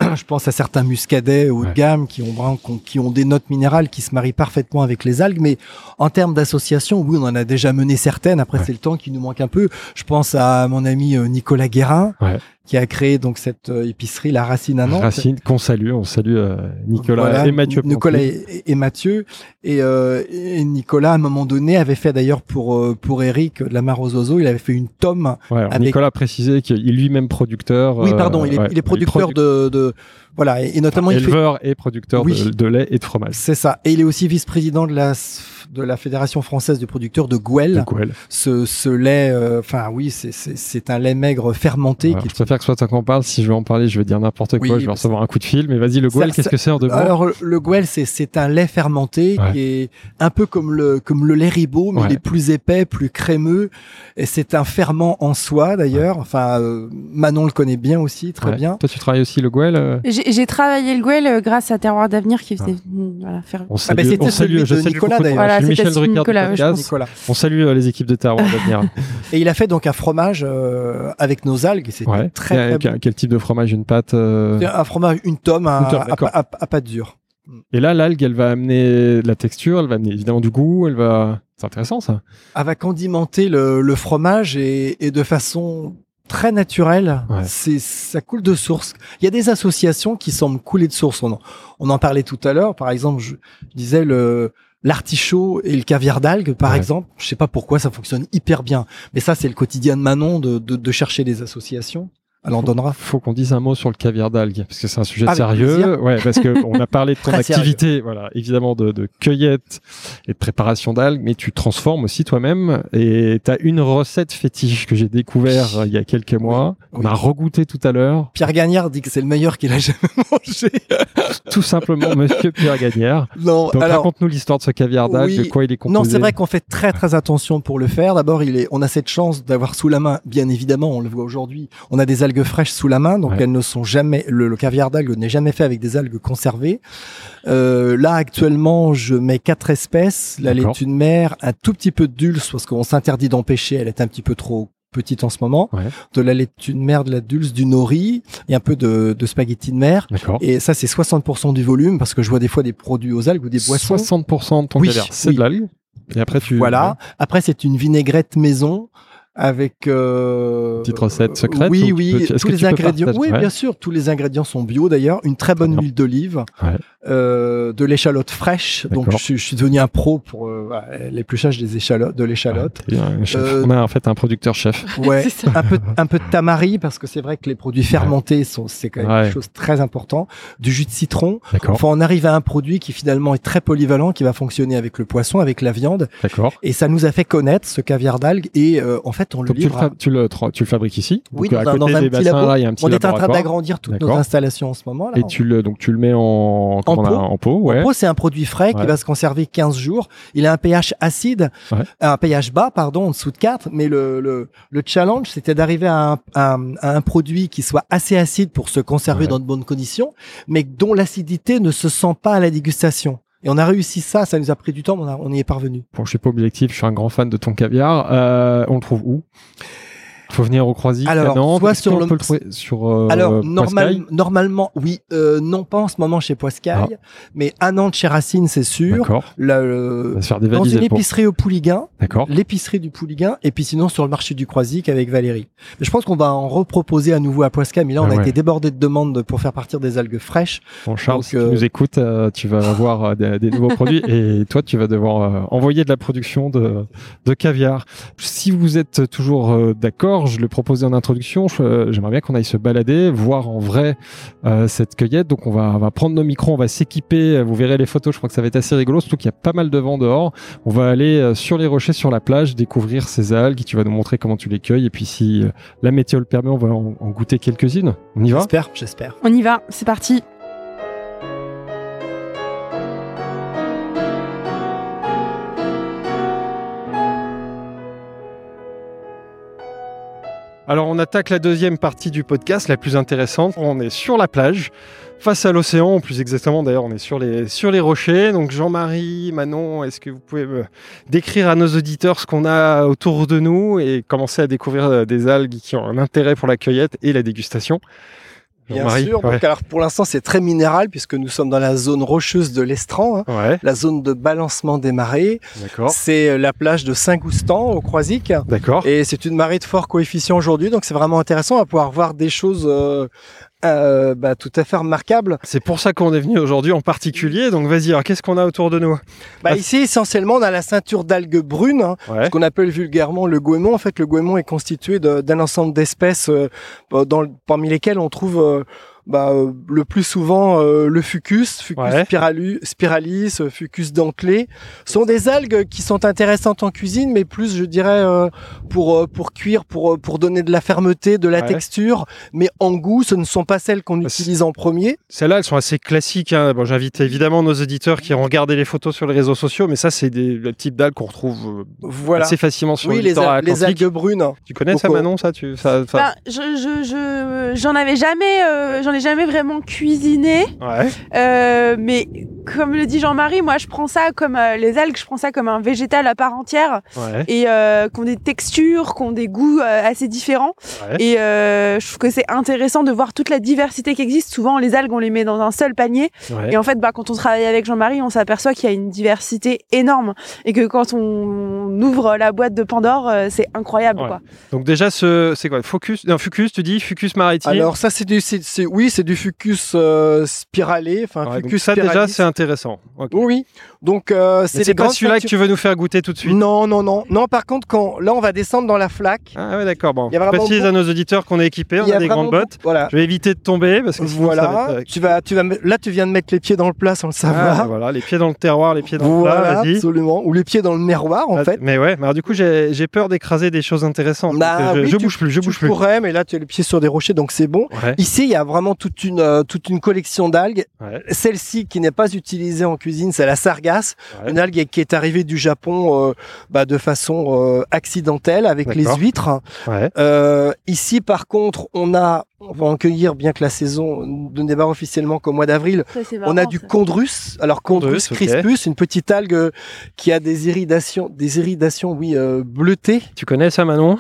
<clears throat> je pense à certains muscadets haut de gamme qui ont, qui ont- des notes minérales qui se marient parfaitement avec les algues, mais en termes d'association, oui, on en a déjà mené certaines. Après, c'est le temps qui nous manque un peu. Je pense à mon ami euh, Nicolas Guérin, Ouais. Qui a créé donc cette euh, épicerie La Racine à Nantes. Racine qu'on salue, on salue euh, Nicolas Voilà, et Mathieu. Nicolas et, et Mathieu. Et, euh, et Nicolas, à un moment donné, avait fait d'ailleurs pour, pour Eric de la Mare aux oiseaux, il avait fait une tome. Ouais, alors avec- Nicolas a précisé qu'il est lui-même producteur. Oui, euh, pardon, il est, ouais, il est producteur produ- de, de. Voilà, et, et notamment, il fait. éleveur et producteur Oui. de, de lait et de fromage. C'est ça. Et il est aussi vice-président de la, de la Fédération française de producteurs de Gouel. De Gouel. Ce, ce lait, euh, enfin oui, c'est- c'est c'est un lait maigre fermenté. Voilà, qui je préfère que ce soit toi qu'on parle. Si je vais en parler, je vais dire n'importe quoi. Oui, je vais recevoir un coup de fil. Mais vas-y, le Gouel, qu'est-ce que c'est de Alors le Gouel, c'est c'est un lait fermenté Ouais. qui est un peu comme le comme le lait ribot, mais Ouais. il est plus épais, plus crémeux. Et c'est un ferment en soi d'ailleurs. Enfin, euh, Manon le connaît bien aussi, très Ouais. bien. Toi, tu travailles aussi le Gouel euh? J'ai travaillé le Gouel euh, grâce à Terroir d'Avenir qui faisait Ah. mm, voilà, faire. On salue, c'était on salue, celui je de salue Nicolas, beaucoup de- d'ailleurs. je suis Voilà, Michel c'était Drucker du Nicolas, ouais, je podcast. Nicolas. On salue euh, les équipes de Terroir <laughs> d'avenir. Et il a fait donc un fromage euh, avec nos algues. C'était ouais. très, Quel- très quel, quel type de fromage? Une pâte euh? Un fromage, une tome à, Une tome, à- d'accord. à- à pâte dure. Et là, l'algue, elle va amener de la texture, elle va amener évidemment du goût, elle va. C'est intéressant ça. Elle va condimenter le, le fromage et, et de façon très naturelle. Ouais. C'est ça coule de source. Il y a des associations qui semblent couler de source. On en, on en parlait tout à l'heure. Par exemple, je, je disais le l'artichaut et le caviar d'algues, par Ouais. exemple. Je sais pas pourquoi ça fonctionne hyper bien, mais ça c'est le quotidien de Manon de, de, de chercher des associations. Elle en donnera. Faut qu'on dise un mot sur le caviar d'algues, parce que c'est un sujet Avec sérieux. plaisir. Ouais, parce que on a parlé de <laughs> ton activité, voilà, évidemment de, de cueillette et de préparation d'algues, mais tu transformes aussi toi-même. Et tu as une recette fétiche que j'ai découvert euh, il y a quelques mois, qu'on Oui. a regoûté tout à l'heure. Pierre Gagnard dit que c'est le meilleur qu'il a <laughs> jamais mangé. Tout simplement, Monsieur Pierre Gagnère. <laughs> non, Donc alors. raconte-nous l'histoire de ce caviar d'algues, Oui. de quoi il est composé. Non, c'est vrai qu'on fait très très attention pour le faire. D'abord, il est, on a cette chance d'avoir sous la main, bien évidemment, on le voit aujourd'hui, on a des algues fraîches sous la main, donc Ouais. elles ne sont jamais, le, le caviar d'algues n'est jamais fait avec des algues conservées. Euh, là, actuellement, je mets quatre espèces, la laitue de mer, un tout petit peu de dulce parce qu'on s'interdit d'empêcher, elle est un petit peu trop petite en ce moment, Ouais. de la laitue de mer, de la dulce, du nori et un peu de, de spaghetti de mer. Et ça, c'est 60% du volume parce que je vois des fois des produits aux algues ou des boissons. 60% de ton Oui, caviar, c'est oui. de l'algue. Et après tu Voilà. Après, c'est une vinaigrette maison avec euh, Petite recette secrète Oui, oui. peux- est-ce tous que les ingrédients. Oui, Ouais. bien sûr. Tous les ingrédients sont bio d'ailleurs. Une très bonne huile d'olive, Ouais. euh, de l'échalote fraîche. Donc, je, suis- je suis devenu un pro pour euh, voilà, l'épluchage des échalotes, de l'échalote. Ouais. Euh, On a en fait un producteur chef. <laughs> Ouais. Un peu, un peu de tamari parce que c'est vrai que les produits fermentés sont, c'est quand même Ouais. une chose très importante. Du jus de citron. D'accord. Enfin, on arrive à un produit qui finalement est très polyvalent, qui va fonctionner avec le poisson, avec la viande. D'accord. Et ça nous a fait connaître ce caviar d'algues et euh, en fait on le Donc tu le, livre. tu, le, tu le fabriques ici. Oui, Donc, dans à un- côté dans un des petit bassins, labo. là, il y a un petit On est en train d'agrandir toutes nos D'accord. installations en ce moment. Là. Et tu le, donc tu le mets en, a- en pot, ouais. En pot, c'est un produit frais Ouais. qui va se conserver 15 jours. Il a un pH acide, Ouais. un pH bas, pardon, en dessous de 4. Mais le, le, le challenge, c'était d'arriver à un, à, un- à un produit qui soit assez acide pour se conserver dans de bonnes conditions, mais dont l'acidité ne se sent pas à la dégustation. Et on a réussi ça, ça nous a pris du temps, mais on, y est parvenu. Bon, je suis pas objectif, je suis un grand fan de ton caviar. Euh, on le trouve où? Faut venir au Croisic Alors, Nantes. soit sur le- peut le trouver sur euh, Alors, normal, normalement, oui, euh, non pas en ce moment chez Poiscaille, mais à Nantes chez Racine, c'est sûr. Ah. D'accord. La- On va se faire des dans une et pour- épicerie au Pouliguen, D'accord. l'épicerie du Pouliguen, et puis sinon sur le marché du Croisic avec Valérie. Mais je pense qu'on va en reproposer à nouveau à Poiscaille, mais là, on Ah a ouais. été débordé de demandes pour faire partir des algues fraîches. Bon, Charles, Donc, si euh, tu nous écoutes, euh, tu vas <laughs> avoir euh, des, des nouveaux produits et toi, tu vas devoir euh, envoyer de la production de, de caviar. Si vous êtes toujours euh, je le proposais en introduction, euh, j'aimerais bien qu'on aille se balader, voir en vrai euh, cette cueillette. Donc, on va, on va prendre nos micros, on va s'équiper. Vous verrez les photos, je crois que ça va être assez rigolo, surtout qu'il y a pas mal de vent dehors. On va aller euh, sur les rochers, sur la plage, découvrir ces algues. Tu vas nous montrer comment tu les cueilles. Et puis, si euh, la météo le permet, on va en, en goûter quelques-unes. On y va? J'espère, j'espère. On y va, c'est parti. Alors on attaque la deuxième partie du podcast, la plus intéressante. On est sur la plage, face à l'océan, plus exactement d'ailleurs on est sur les, sur les rochers. Donc Jean-Marie, Manon, est-ce que vous pouvez décrire à nos auditeurs ce qu'on a autour de nous et commencer à découvrir euh, des algues qui ont un intérêt pour la cueillette et la dégustation? Bien sûr. ouais. Donc, alors, pour l'instant, c'est très minéral puisque nous sommes dans la zone rocheuse de l'Estran, hein, Ouais, la zone de balancement des marées. d'accord. C'est euh, la plage de Saint-Goustan au Croisic. D'accord. Et c'est une marée de fort coefficient aujourd'hui, donc c'est vraiment intéressant. Va pouvoir voir des choses euh, euh, bah, tout à fait remarquables. C'est pour ça qu'on est venu aujourd'hui en particulier. Donc vas-y, alors qu'est-ce qu'on a autour de nous? Bah, Ah, ici, essentiellement, on a la ceinture d'algues brunes, hein, Ouais. ce qu'on appelle vulgairement le goémon. En fait, le goémon est constitué d'un ensemble d'espèces euh, dans, le- parmi lesquelles on trouve euh, bah, euh, le plus souvent euh, le fucus, fucus Ouais. spiralu- spiralis, euh, fucus dentelé. Sont des algues qui sont intéressantes en cuisine, mais plus, je dirais, euh, pour, euh, pour cuire, pour, euh, pour donner de la fermeté, de la Ouais. texture. Mais en goût, ce ne sont pas celles qu'on Ah, c'est- utilise en premier. Celles-là, elles sont assez classiques. hein. Bon, J'invite évidemment nos auditeurs qui ont regardé les photos sur les réseaux sociaux, mais ça, c'est des le type d'algues qu'on retrouve euh, Voilà. assez facilement sur Oui, le les, al- les algues brunes. Tu connais ça, Manon ça, tu, ça, ça- Ben, je, je, je, j'en avais jamais, euh, j'en ai jamais vraiment cuisiné. Ouais. Euh, mais comme le dit Jean-Marie, moi je prends ça comme euh, les algues, je prends ça comme un végétal à part entière Ouais. et euh, qui ont des textures, qui ont des goûts euh, assez différents. Ouais. Et euh, je trouve que c'est intéressant de voir toute la diversité qui existe. Souvent, les algues, on les met dans un seul panier. ouais. Et en fait, bah, quand on travaille avec Jean-Marie, on s'aperçoit qu'il y a une diversité énorme et que quand on ouvre la boîte de Pandore, euh, c'est incroyable. Ouais. Quoi. Donc déjà, ce, c'est quoi? Focus, non, Fucus, tu dis Fucus maritime. Alors ça c'est du, c'est, c'est- oui C'est du fucus euh, spiralé. Enfin, Ouais, fucus ça déjà c'est intéressant. Oui. Donc, euh, c'est pas celui-là que tu veux nous faire goûter tout de suite. Non, non, non. Non, par contre, quand là, on va descendre dans la flaque. Ah ouais d'accord bon. Précise à nos auditeurs qu'on est équipés, on a, des grandes bottes. Voilà. Je vais éviter de tomber parce que sinon, ça va Voilà. être- Tu vas, tu vas, là, tu viens de mettre les pieds dans le plat sans le Ah, savoir. voilà, les pieds dans le terroir, les pieds dans le Voilà, plat, vas-y. absolument. Ou les pieds dans le miroir, en Ah, fait. Mais ouais, mais alors du coup j'ai peur d'écraser des choses intéressantes. Bah Donc, je, oui, je tu- bouge plus, je Tu bouge plus. pourrais, mais là, tu as les pieds sur des rochers, donc c'est bon. Ouais, Ici, il y a vraiment toute une, euh, toute une collection d'algues. ouais, Celle-ci, qui n'est pas utilisée en cuisine, c'est la sargasse. ouais. Une algue qui est arrivée du Japon euh, bah, de façon euh, accidentelle avec les huîtres. ouais. Euh, ici, par contre, on a, on va en cueillir, bien que la saison ne démarre officiellement qu'au mois d'avril. On a du ça. chondrus. Alors ok. crispus, une petite algue euh, qui a des iridations, des iridations, oui, euh, bleutées. Tu connais ça Manon?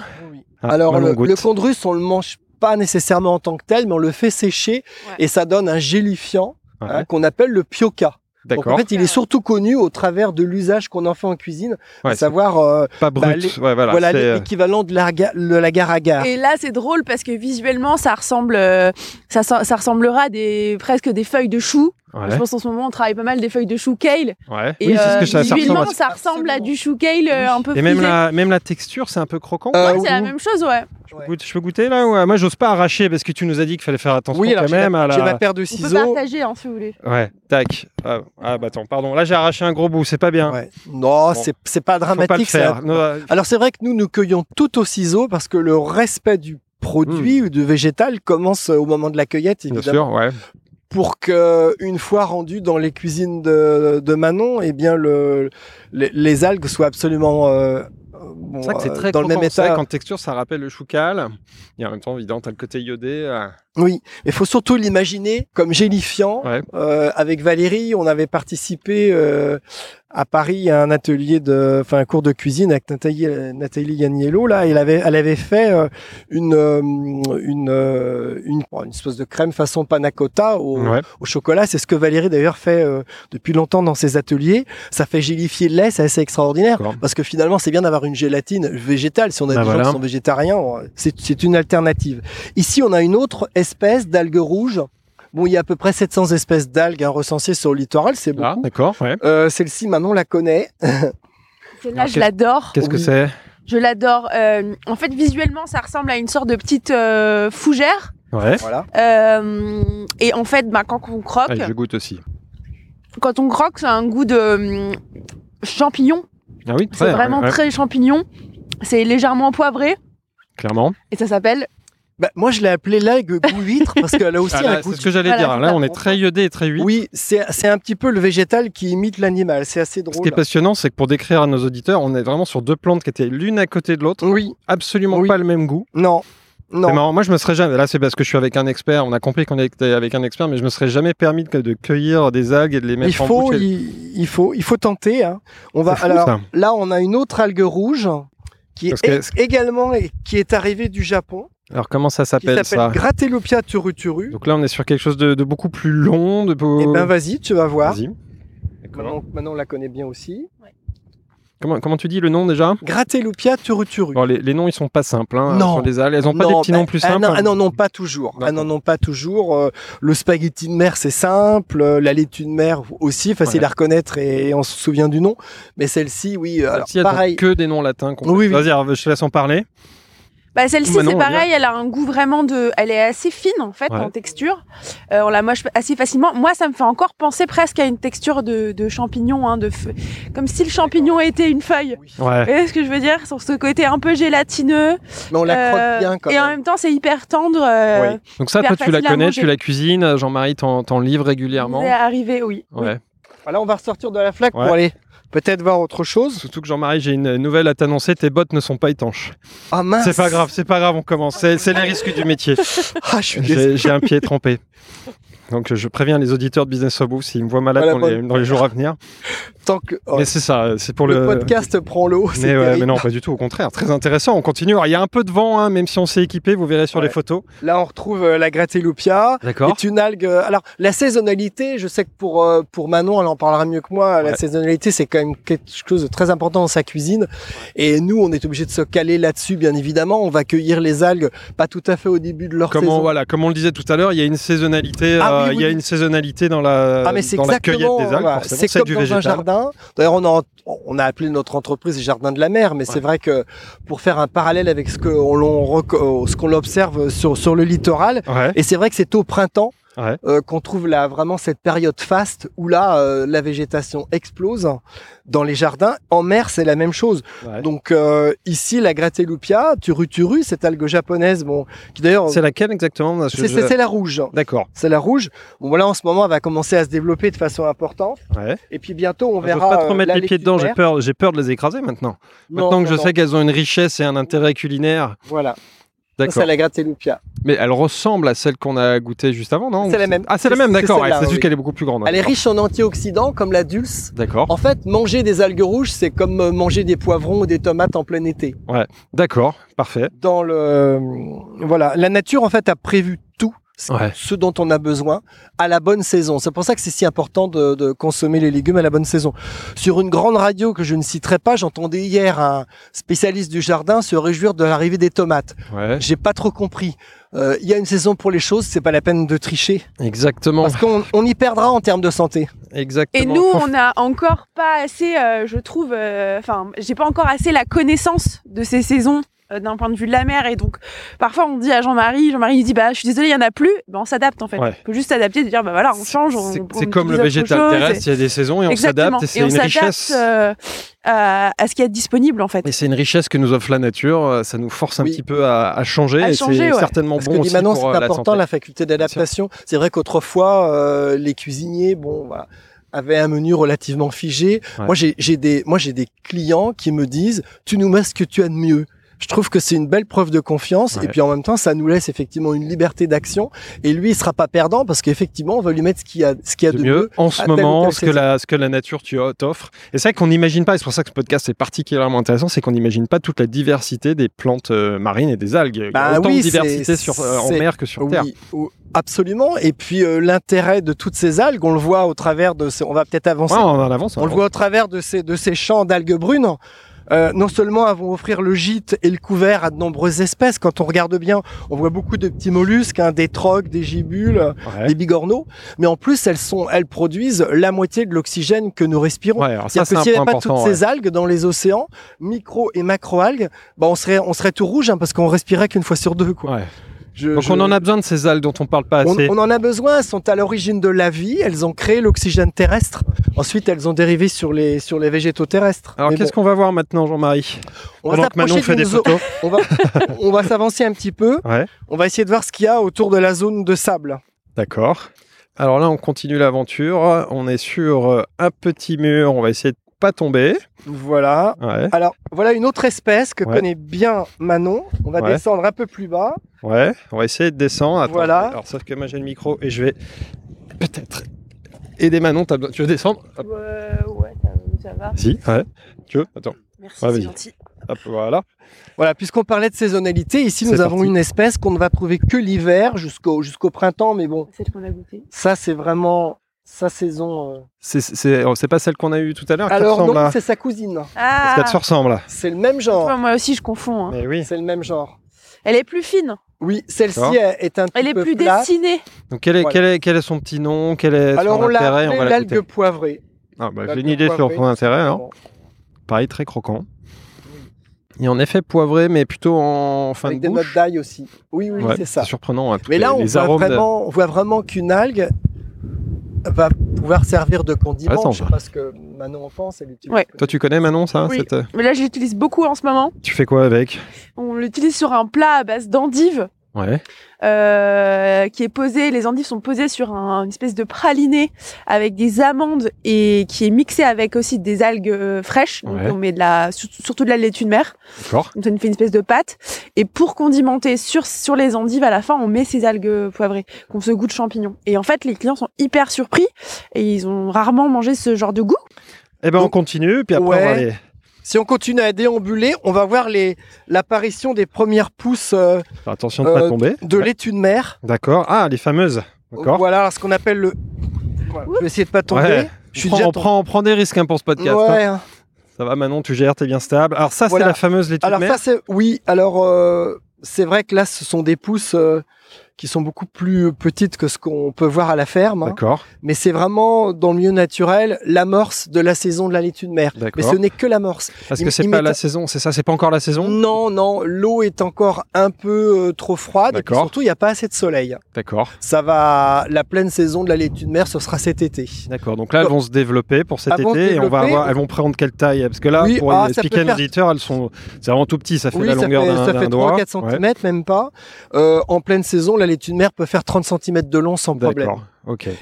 Ah, Alors Manon le, le chondrus, on le mange pas nécessairement en tant que tel, mais on le fait sécher Ouais. et ça donne un gélifiant Ouais, hein, qu'on appelle le pioca. Donc en fait, il est surtout connu au travers de l'usage qu'on en fait en cuisine, Ouais, à savoir euh, Pas bah, brut. les- ouais, voilà. euh, l'équivalent de la, ga- de la gare à gare. Et là, c'est drôle parce que visuellement, ça ressemble, euh, ça, ça ressemblera à des presque des feuilles de chou. Ouais, Je pense en ce moment, on travaille pas mal des feuilles de chou kale. ouais. Et oui, c'est ce euh, que ça, ça visuellement, ressemble. à- ça ressemble à du chou kale euh, un peu Et même frisé. la, même la texture, c'est un peu croquant. Euh, Ouais, c'est la même chose, ouais. Je peux goûter- Je peux goûter là ou euh, Moi, j'ose pas arracher parce que tu nous as dit qu'il fallait faire attention Oui, alors quand j'ai même ma, à la. j'ai ma paire de On peut ciseaux. partager hein, si vous voulez. Ouais, tac. Ah, ah, bah attends, pardon. Là, j'ai arraché un gros bout, c'est pas bien. Ouais. Non, Bon. c'est c'est pas Faut pas le dramatique. ça. faire. Non, Alors c'est vrai que nous, nous cueillons tout au ciseau parce que le respect du produit ou du végétal commence au moment de la cueillette, Hmm. bien évidemment. sûr, ouais. Pour que une fois rendu dans les cuisines de, de Manon, eh bien le, les, les algues soient absolument euh, bon, C'est vrai que c'est euh, très dans le même état. qu'en texture, ça rappelle le choucal. Et en même temps, évidemment, t'as le côté iodé. Oui, il faut surtout l'imaginer comme gélifiant. Ouais. Euh, avec Valérie, on avait participé euh, à Paris à un atelier de, enfin un cours de cuisine avec Nathalie, Nathalie Ganiello. Là, elle avait, elle avait fait euh, une, une, une, une espèce de crème façon panna cotta au, Ouais. au chocolat. C'est ce que Valérie d'ailleurs fait depuis longtemps dans ses ateliers. Ça fait gélifier le lait, c'est assez extraordinaire. Parce que finalement, c'est bien d'avoir une gélatine végétale. Si on a Bah des voilà. gens qui sont végétariens, c'est une alternative. Ici, on a une autre espèce d'algue rouge. Bon, il y a à peu près 700 espèces d'algues hein, recensées sur le littoral, c'est Là, beaucoup. d'accord, ouais. Euh, Celle-ci, Manon la connaît. <laughs> Celle-là, je l'adore. Qu'est-ce que Oui. c'est? Je l'adore. Euh, en fait, visuellement, ça ressemble à une sorte de petite euh, fougère. Ouais. Voilà. Euh, et en fait, bah, quand on croque, Allez, je goûte aussi. quand on croque, ça a un goût de champignon. Ah oui, C'est vraiment ouais, très champignon. C'est légèrement poivré. clairement. Et ça s'appelle. Bah, moi, je l'ai appelée l'algue goût huître parce qu'elle a aussi Ah, là, un goût. c'est ce que j'allais Voilà, dire. Là, on est très iodé et très huile. Oui, c'est c'est un petit peu le végétal qui imite l'animal. C'est assez Ce drôle. qui est passionnant, c'est que pour décrire à nos auditeurs, on est vraiment sur deux plantes qui étaient l'une à côté de l'autre, Oui, absolument Oui. pas le même goût. non, C'est non. marrant. Moi, je me serais jamais. Là, c'est parce que je suis avec un expert. On a compris qu'on était avec un expert, mais je me serais jamais permis de, de cueillir des algues et de les mettre Il en faut, bouche. et- il, il faut, il faut tenter. hein. On va fou, alors ça. là, on a une autre algue rouge qui Parce est que- également qui est arrivée du Japon, Alors, comment ça s'appelle s'appelle ça? Gratelopia turuturu. Donc là, on est sur quelque chose de, de beaucoup plus long. De beau... Eh ben vas-y, tu vas voir. Vas-y. D'accord. Maintenant, maintenant, on la connaît bien aussi. Comment, comment tu dis le nom déjà? Gratelopia turuturu. Bon, les, les noms, ils sont pas simples. Hein, Non. sur les. Elles ont pas des petits bah, noms plus ah simples. non, ah non, non, pas toujours. Ah non, non, pas toujours. Euh, le spaghetti de mer, c'est simple. Euh, La laitue de mer aussi, facile Ouais. à reconnaître et on se souvient du nom. Mais celle-ci, oui. euh, Alors, Si, elles ont pareil. que des noms latins. Oui, oui. Vas-y, alors, je te laisse en parler. Bah, celle-ci, c'est pareil. Elle a un goût vraiment de. Elle est assez fine, en fait, Ouais. en texture. Euh, on la mange assez facilement. Moi, ça me fait encore penser presque à une texture de, de champignon. Hein, de feu- Comme si le champignon était une feuille. Oui. Ouais. Vous voyez ce que je veux dire? Sur ce côté un peu gélatineux. Mais on la croque Euh, bien quand et en même. même temps, c'est hyper tendre. euh, Oui. Donc ça, toi, tu la connais, tu la cuisines. Jean-Marie t'en t'en livre régulièrement. C'est arrivé, oui. Ouais. Voilà, on va ressortir de la flaque Ouais. pour aller peut-être voir autre chose. Surtout que Jean-Marie, j'ai une nouvelle à t'annoncer. Tes bottes ne sont pas étanches. Ah mince. C'est pas grave, c'est pas grave, on commence. C'est les risques du métier. <laughs> Ah, je suis désolé. J'ai un pied trempé. Donc je préviens les auditeurs de Business of Booth s'ils me voient malade Voilà, dans, les, bonne- dans les jours à venir. Tant que oh, Mais c'est ça, c'est pour le, le. podcast prend l'eau. c'est Mais, ouais, mais non, pas du tout, au contraire. Très intéressant, on continue. Alors, il y a un peu de vent, hein, même si on s'est équipé, vous verrez sur Ouais. les photos. Là, on retrouve euh, la Gratelupia. D'accord. est une algue. euh, Alors, la saisonnalité, je sais que pour euh, pour Manon, elle en parlera mieux que moi. La saisonnalité, c'est quand même quelque chose de très important dans sa cuisine. Et nous, on est obligé de se caler là-dessus, bien évidemment. On va cueillir les algues, pas tout à fait au début de leur Comment, saison. voilà, comme on le disait tout à l'heure, il y a une saisonnalité, Ah oui, il y a oui. une saisonnalité dans la, Ah mais c'est dans la cueillette des algues, voilà, c'est comme du dans un végétal. Jardin. D'ailleurs, on a, on a appelé notre entreprise Jardin de la Mer, mais c'est vrai que pour faire un parallèle avec ce qu'on observe sur sur le littoral, Ouais, et c'est vrai que c'est au printemps Ouais. euh, qu'on trouve là vraiment cette période faste où là euh, la végétation explose dans les jardins. En mer, c'est la même chose. ouais. Donc euh, ici, la Gratelupia, turuturu, cette algue japonaise, bon, qui d'ailleurs, C'est laquelle exactement c'est je- la rouge. D'accord. C'est la rouge. Bon, voilà, en ce moment, elle va commencer à se développer de façon importante. Ouais. Et puis bientôt, on Je verra. n'ose pas trop mettre les pieds dedans, j'ai peur, j'ai peur de les écraser maintenant. Non, Maintenant que non, je non. sais qu'elles ont une richesse et un intérêt culinaire. Voilà. Ça. C'est la Gratelupia. Mais elle ressemble à celle qu'on a goûtée juste avant, non C'est la même. Ah, c'est la même, d'accord. ouais, C'est juste oui. qu'elle est beaucoup plus grande. Elle est riche en antioxydants, comme la dulce. D'accord. En fait, manger des algues rouges, c'est comme euh, manger des poivrons ou des tomates en plein été. D'accord. Parfait. Dans le, voilà, la nature en fait a prévu tout. Ce- Ouais. Ce dont on a besoin à la bonne saison. C'est pour ça que c'est si important de, de consommer les légumes à la bonne saison. Sur une grande radio que je ne citerai pas, j'entendais hier un spécialiste du jardin se réjouir de l'arrivée des tomates. Ouais. J'ai pas trop compris. Euh, Il y a une saison pour les choses, c'est pas la peine de tricher Exactement. parce qu'on on y perdra en termes de santé. Exactement. Et nous, on n'a encore pas assez, euh, je trouve, euh, enfin, j'ai pas encore assez la connaissance de ces saisons euh, d'un point de vue de la mer. Et donc, parfois, on dit à Jean-Marie, Jean-Marie il dit, bah, je suis désolé, il y en a plus. Ben, on s'adapte, en fait. Ouais. On peut juste s'adapter, de dire, bah voilà, on change. on- C'est- comme le végétal chose, terrestre, il y a des saisons et on s'adapte et c'est Et une richesse. euh, à, à ce qui est disponible, en fait. Et c'est une richesse que nous offre la nature, euh, ça nous force un Oui. petit peu à, à changer À et c'est ouais. certainement Parce bon que aussi pour c'est euh, la important santé. la faculté d'adaptation. C'est vrai qu'autrefois, euh, les cuisiniers, bon, voilà, avaient un menu relativement figé. Ouais. Moi, j'ai des, moi, j'ai des clients qui me disent, tu nous mets ce que tu as de mieux. Je trouve que c'est une belle preuve de confiance Ouais. et puis en même temps, ça nous laisse effectivement une liberté d'action. Et lui, il sera pas perdant parce qu'effectivement, on va lui mettre ce qu'il y a, ce qu'il y a de de, mieux en ce moment, ce que, la, ce que la nature tu- t'offre. Et c'est vrai qu'on n'imagine pas, et c'est pour ça que ce podcast est particulièrement intéressant, c'est qu'on n'imagine pas toute la diversité des plantes euh, marines et des algues. Il y a Bah autant oui, de diversité sur, euh, en mer que sur terre. Ou- absolument. Et puis euh, l'intérêt de toutes ces algues, on le voit au travers de, ces, on va peut-être avancer. Ouais, on en avance. On le voit au travers de ces, de ces champs d'algues brunes. Euh, non seulement elles vont offrir le gîte et le couvert à de nombreuses espèces. Quand on regarde bien, on voit beaucoup de petits mollusques, hein, des trogues, des gibules, Ouais. des bigorneaux. Mais en plus, elles sont, elles produisent la moitié de l'oxygène que nous respirons. Ouais, ça, que s'il n'y avait pas toutes ces algues dans les océans, micro et macro-algues, bah on serait, on serait tout rouge hein, parce qu'on respirait qu'une fois sur deux. Quoi. Je- Donc je- on en a besoin de ces algues dont on parle pas assez. on en a besoin, elles sont à l'origine de la vie, elles ont créé l'oxygène terrestre. Ensuite, elles ont dérivé sur les, sur les végétaux terrestres. Alors qu'est-ce bon, qu'on va voir maintenant, Jean-Marie on va s'approcher fait des photos. <laughs> on va, on va s'avancer un petit peu. Ouais. On va essayer de voir ce qu'il y a autour de la zone de sable. D'accord. Alors là, on continue l'aventure. On est sur euh, un petit mur. On va essayer de pas tomber. Voilà. Ouais. Alors, voilà une autre espèce que Ouais. connaît bien Manon. On va Ouais. descendre un peu plus bas. Ouais. On va essayer de descendre. Attends. Voilà. Alors sauf que moi j'ai le micro et je vais peut-être aider Manon. Besoin- Tu veux descendre Hop. ouais, ça, va. Si. Ouais. Tu veux Attends. Merci, Ouais, c'est vas-y. gentil. Hop. Voilà. Voilà, puisqu'on parlait de saisonnalité, ici nous avons parti. une espèce qu'on ne va trouver que l'hiver jusqu'au jusqu'au printemps, mais bon, Celle qu'on a goûtée. ça c'est vraiment sa saison. euh. C'est oh, c'est pas celle qu'on a eue tout à l'heure. qui Alors ressemble non, à- c'est sa cousine. Parce Ah qu'elle se ressemble. là. C'est le même genre. Moi aussi, je confonds. hein. Mais oui. C'est le même genre. Elle est plus fine. Oui, celle-ci est est un petit Elle est peu plus plate. dessinée. Donc quel est, Voilà. quel est, quel est son petit nom? Quel est Alors son on l'a intérêt? Appelé va l'algue l'écouter. poivrée. Ah, bah, J'ai L'algue une idée sur son intérêt. Alors. simplement. Pareil, très croquant. Et en effet poivré, mais plutôt en fin Avec de des bouche. notes d'ail aussi. Oui, oui, Ouais, c'est ça. surprenant. hein, Mais là, on les voit, arômes de- vraiment, on voit vraiment qu'une algue va pouvoir servir de condiment. Attends, je sais pas ce que Manon en pense. Elle utilise Ouais. Toi, tu connais Manon, ça Oui. cette- euh, Mais là, je l'utilise beaucoup en ce moment. Tu fais quoi avec? On l'utilise sur un plat à base d'endives. Ouais. euh, qui est posé, les endives sont posées sur un, une espèce de praliné avec des amandes et qui est mixé avec aussi des algues euh, fraîches. Donc Ouais. on met de la, sur- surtout de la laitue de mer. D'accord. Donc nous fait une espèce de pâte. Et pour condimenter sur, sur les endives, à la fin, on met ces algues poivrées qu'on se goût de champignons. Et en fait, les clients sont hyper surpris et ils ont rarement mangé ce genre de goût. Eh ben, on continue, puis après, on va aller. Si on continue à déambuler, on va voir l'apparition des premières pousses euh, attention de pas Euh, tomber. de Ouais. laitue de mer. D'accord. Ah, les fameuses. D'accord. Voilà ce qu'on appelle le. Voilà, Je vais essayer de pas tomber. Ouais. Je suis on, prend, déjà on, prend, on prend des risques hein, pour ce podcast. hein. Ouais. hein. Ça va, Manon, tu gères, t'es bien stable. Alors, ça, Voilà. c'est la fameuse laitue Alors de mer. ça c'est oui. Alors euh, c'est vrai que là ce sont des pousses euh, qui sont beaucoup plus petites que ce qu'on peut voir à la ferme. hein. D'accord. Mais c'est vraiment dans le milieu naturel l'amorce de la saison de la laitue de mer. Mais ce n'est que l'amorce. Parce il- que c'est pas la saison, c'est ça, c'est pas encore la saison? Non, non, l'eau est encore un peu euh, trop froide. Et puis surtout, il n'y a pas assez de soleil. D'accord. Ça va, la pleine saison de la laitue de mer, ce sera cet été. D'accord. Donc là, elles vont se développer pour cet été et on va avoir, elles vont prendre quelle taille? Parce que là, Oui, pour ah, ça expliquer à nos faire- auditeurs, elles sont, c'est vraiment tout petit, ça fait oui, la ça longueur d'un ça d'un fait doigt. 3-4 Ouais. cm, même pas. Euh, en pleine saison, la laitue de mer peut faire 30 cm de long sans problème.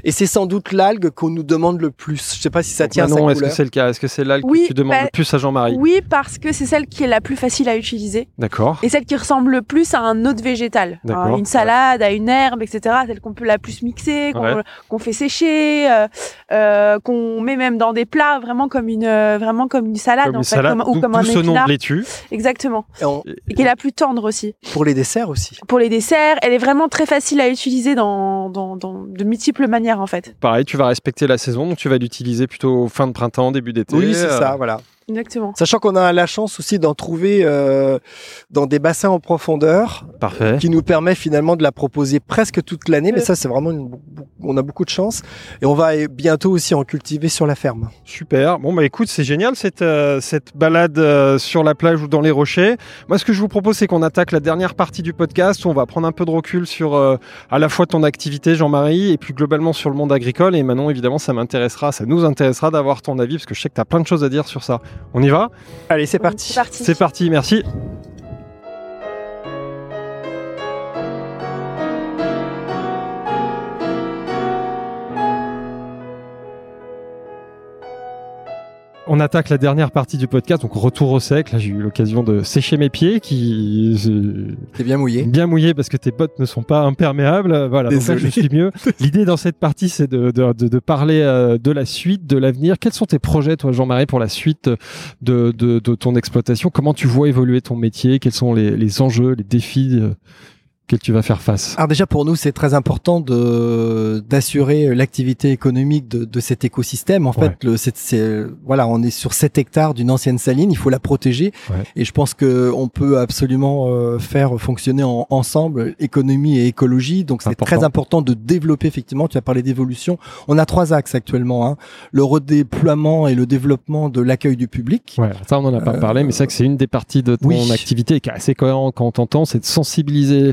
Et c'est sans doute l'algue qu'on nous demande le plus. Je sais pas si ça Donc tient à sa est-ce que c'est le cas? Est-ce que c'est là que tu demandes bah, le plus à Jean-Marie? Oui, parce que c'est celle qui est la plus facile à utiliser D'accord. et celle qui ressemble le plus à un autre végétal. D'accord, À une salade, à une herbe, etc. Celle qu'on peut la plus mixer, qu'on Ouais. qu'on fait sécher, euh, euh, qu'on met même dans des plats, vraiment comme une, euh, vraiment comme une salade, Comme en une fait, salade, comme- ou comme un ce nom épinard. de laitue. Exactement. Et on- Et qui est la plus tendre aussi. pour les desserts aussi. Pour les desserts, elle est vraiment très facile à utiliser dans, dans, dans de multiples manières en fait. Pareil, tu vas respecter la saison, donc tu vas l'utiliser plutôt fin de printemps, début d'été. Oui, c'est euh, ça, voilà. Exactement. Sachant qu'on a la chance aussi d'en trouver euh, dans des bassins en profondeur, Parfait. qui nous permet finalement de la proposer presque toute l'année. Mais ça, c'est vraiment, une- on a beaucoup de chance. Et on va bientôt aussi en cultiver sur la ferme. Super. Bon, bah écoute, c'est génial cette, euh, cette balade euh, sur la plage ou dans les rochers. Moi, ce que je vous propose, c'est qu'on attaque la dernière partie du podcast où on va prendre un peu de recul sur euh, à la fois ton activité, Jean-Marie, et puis globalement sur le monde agricole. Et Manon, évidemment, ça m'intéressera, ça nous intéressera d'avoir ton avis parce que je sais que tu as plein de choses à dire sur ça. On y va? Allez, c'est parti. C'est parti. C'est parti, merci. On attaque la dernière partie du podcast, donc retour au sec. Là, j'ai eu l'occasion de sécher mes pieds qui euh, T'es bien mouillé. bien mouillés parce que tes bottes ne sont pas imperméables. Voilà, donc là, je suis mieux. <laughs> L'idée dans cette partie, c'est de, de, de, de parler euh, de la suite, de l'avenir. Quels sont tes projets, toi, Jean-Marie, pour la suite de, de, de ton exploitation? Comment tu vois évoluer ton métier? Quels sont les, les enjeux, les défis auxquels tu vas faire face? Alors déjà pour nous c'est très important de d'assurer l'activité économique de, de cet écosystème. En Ouais. fait, le, c'est, c'est- voilà, on est sur 7 hectares d'une ancienne saline, il faut la protéger. Ouais. Et je pense que on peut absolument euh, faire fonctionner en- ensemble économie et écologie. Donc c'est très important de développer effectivement. Tu as parlé d'évolution. On a trois axes actuellement hein. le redéploiement et le développement de l'accueil du public. Ouais, ça on n'en a pas Euh, parlé, mais c'est vrai que c'est une des parties de ton oui. activité qui est assez cohérent quand on t'entend, c'est de sensibiliser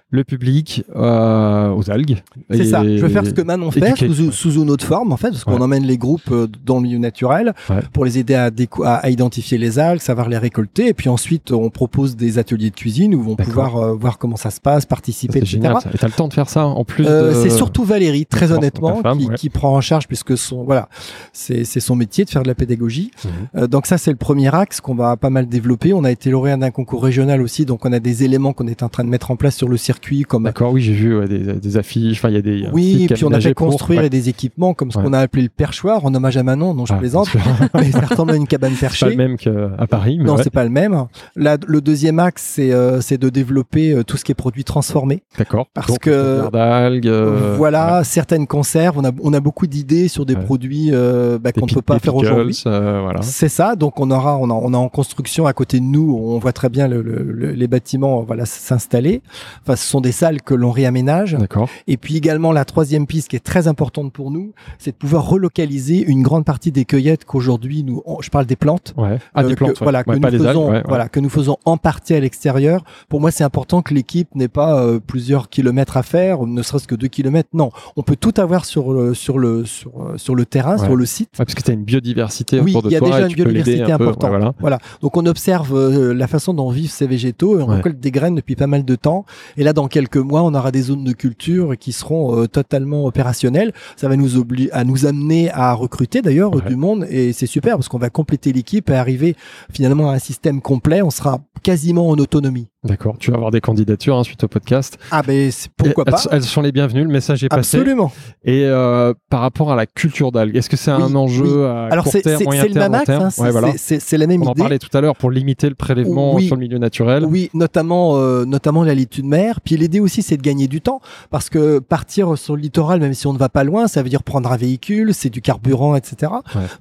le public euh, aux algues. C'est ça. Je veux faire ce que Manon fait sous, sous une autre forme en fait, parce qu'on Ouais. emmène les groupes euh, dans le milieu naturel Ouais. pour les aider à, à, identifier les algues, savoir les récolter, et puis ensuite on propose des ateliers de cuisine où vont pouvoir euh, voir comment ça se passe, participer, etc. génial. ça. Et t'as le temps de faire ça en plus Euh, de- C'est surtout Valérie, très honnêtement, femme, qui, ouais. qui prend en charge puisque son voilà, c'est son métier de faire de la pédagogie. Euh, donc ça c'est le premier axe qu'on va pas mal développer. On a été lauréat d'un concours régional aussi, donc on a des éléments qu'on est en train de mettre en place sur le circuit comme D'accord, oui, j'ai vu ouais, des, des affiches, enfin il y a des. Oui, et puis on a fait construire des équipements comme ce qu'on a appelé le perchoir en hommage à Manon, dont je Ah, plaisante. <laughs> mais ça ressemble à une cabane C'est pas perchée. le même qu'à Paris, mais non, c'est pas le même. Là, le deuxième axe, c'est euh, c'est de développer euh, tout ce qui est produits transformés. d'accord. parce Donc, que- euh, voilà, certaines conserves. On a, on a beaucoup d'idées sur des Ouais. produits euh, bah, qu'on ne peut pas faire aujourd'hui. euh, voilà. C'est ça. Donc on aura, on a, on a en construction à côté de nous. On voit très bien le- le- le- les bâtiments, voilà, s'installer. Enfin, sont des salles que l'on réaménage. D'accord. Et puis également la troisième piste qui est très importante pour nous, c'est de pouvoir relocaliser une grande partie des cueillettes qu'aujourd'hui nous, on- je parle des plantes. Ouais. Ah, euh, des que- ouais. voilà, Ouais, que nous algues, faisons, ouais, ouais. voilà, que nous faisons en partie à l'extérieur. Pour moi, c'est important que l'équipe n'ait pas euh, plusieurs kilomètres à faire, ne serait-ce que deux kilomètres. Non, on peut tout avoir sur le sur le sur, euh, sur le terrain, sur le site. Parce que tu as une biodiversité Oui, autour de il y a toi. déjà une biodiversité un importante. voilà. Voilà. Donc on observe euh, la façon dont vivent ces végétaux et on récolte des graines depuis pas mal de temps. Et là, dans dans quelques mois, on aura des zones de culture qui seront totalement opérationnelles. Ça va nous obliger à nous amener à recruter d'ailleurs du monde et c'est super parce qu'on va compléter l'équipe et arriver finalement à un système complet. On sera quasiment en autonomie. D'accord. Tu vas avoir des candidatures hein, suite au podcast. Ah ben pourquoi pas? Elles, sont les bienvenues. Le message est passé. Absolument. Et euh, par rapport à la culture d'algues, est-ce que c'est un enjeu à Alors court terme, moyen terme, long terme hein, C'est la même idée. On en parlait tout à l'heure pour limiter le prélèvement sur le milieu naturel. Oui, notamment euh, notamment la de mer. Puis l'idée aussi, c'est de gagner du temps parce que partir sur le littoral, même si on ne va pas loin, ça veut dire prendre un véhicule, c'est du carburant, etc.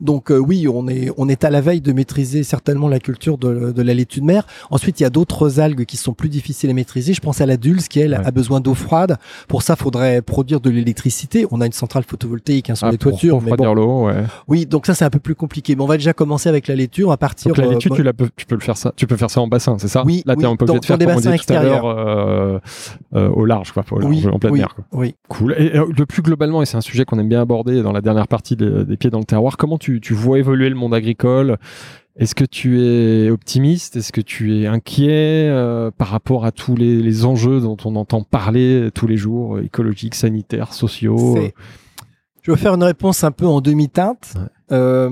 Donc euh, oui, on est on est à la veille de maîtriser certainement la culture de, de la laitue de mer. Ensuite, il y a d'autres algues qui sont plus difficiles maîtriser. Je pense à la Dulce qui elle a besoin d'eau froide. Pour ça, faudrait produire de l'électricité. On a une centrale photovoltaïque hein, sur ah, les toitures, mais bon. l'eau, ouais. Oui, donc ça c'est un peu plus compliqué. Mais on va déjà commencer avec la laitue. À partir. Donc la laitue, euh, tu, la peux, tu peux le faire ça. Tu peux faire ça en bassin, c'est ça? Oui. Là, t'es un peu obligé de faire des bassins extérieurs. Euh, au large, quoi, au large, en pleine oui, mer. Quoi. Oui. Cool. Et le plus globalement, et c'est un sujet qu'on aime bien aborder dans la dernière partie des pieds dans le terroir. Comment tu, tu vois évoluer le monde agricole? Est-ce que tu es optimiste? Est-ce que tu es inquiet euh, par rapport à tous les, enjeux dont on entend parler tous les jours, euh, écologiques, sanitaires, sociaux? Je vais faire une réponse un peu en demi-teinte. Euh,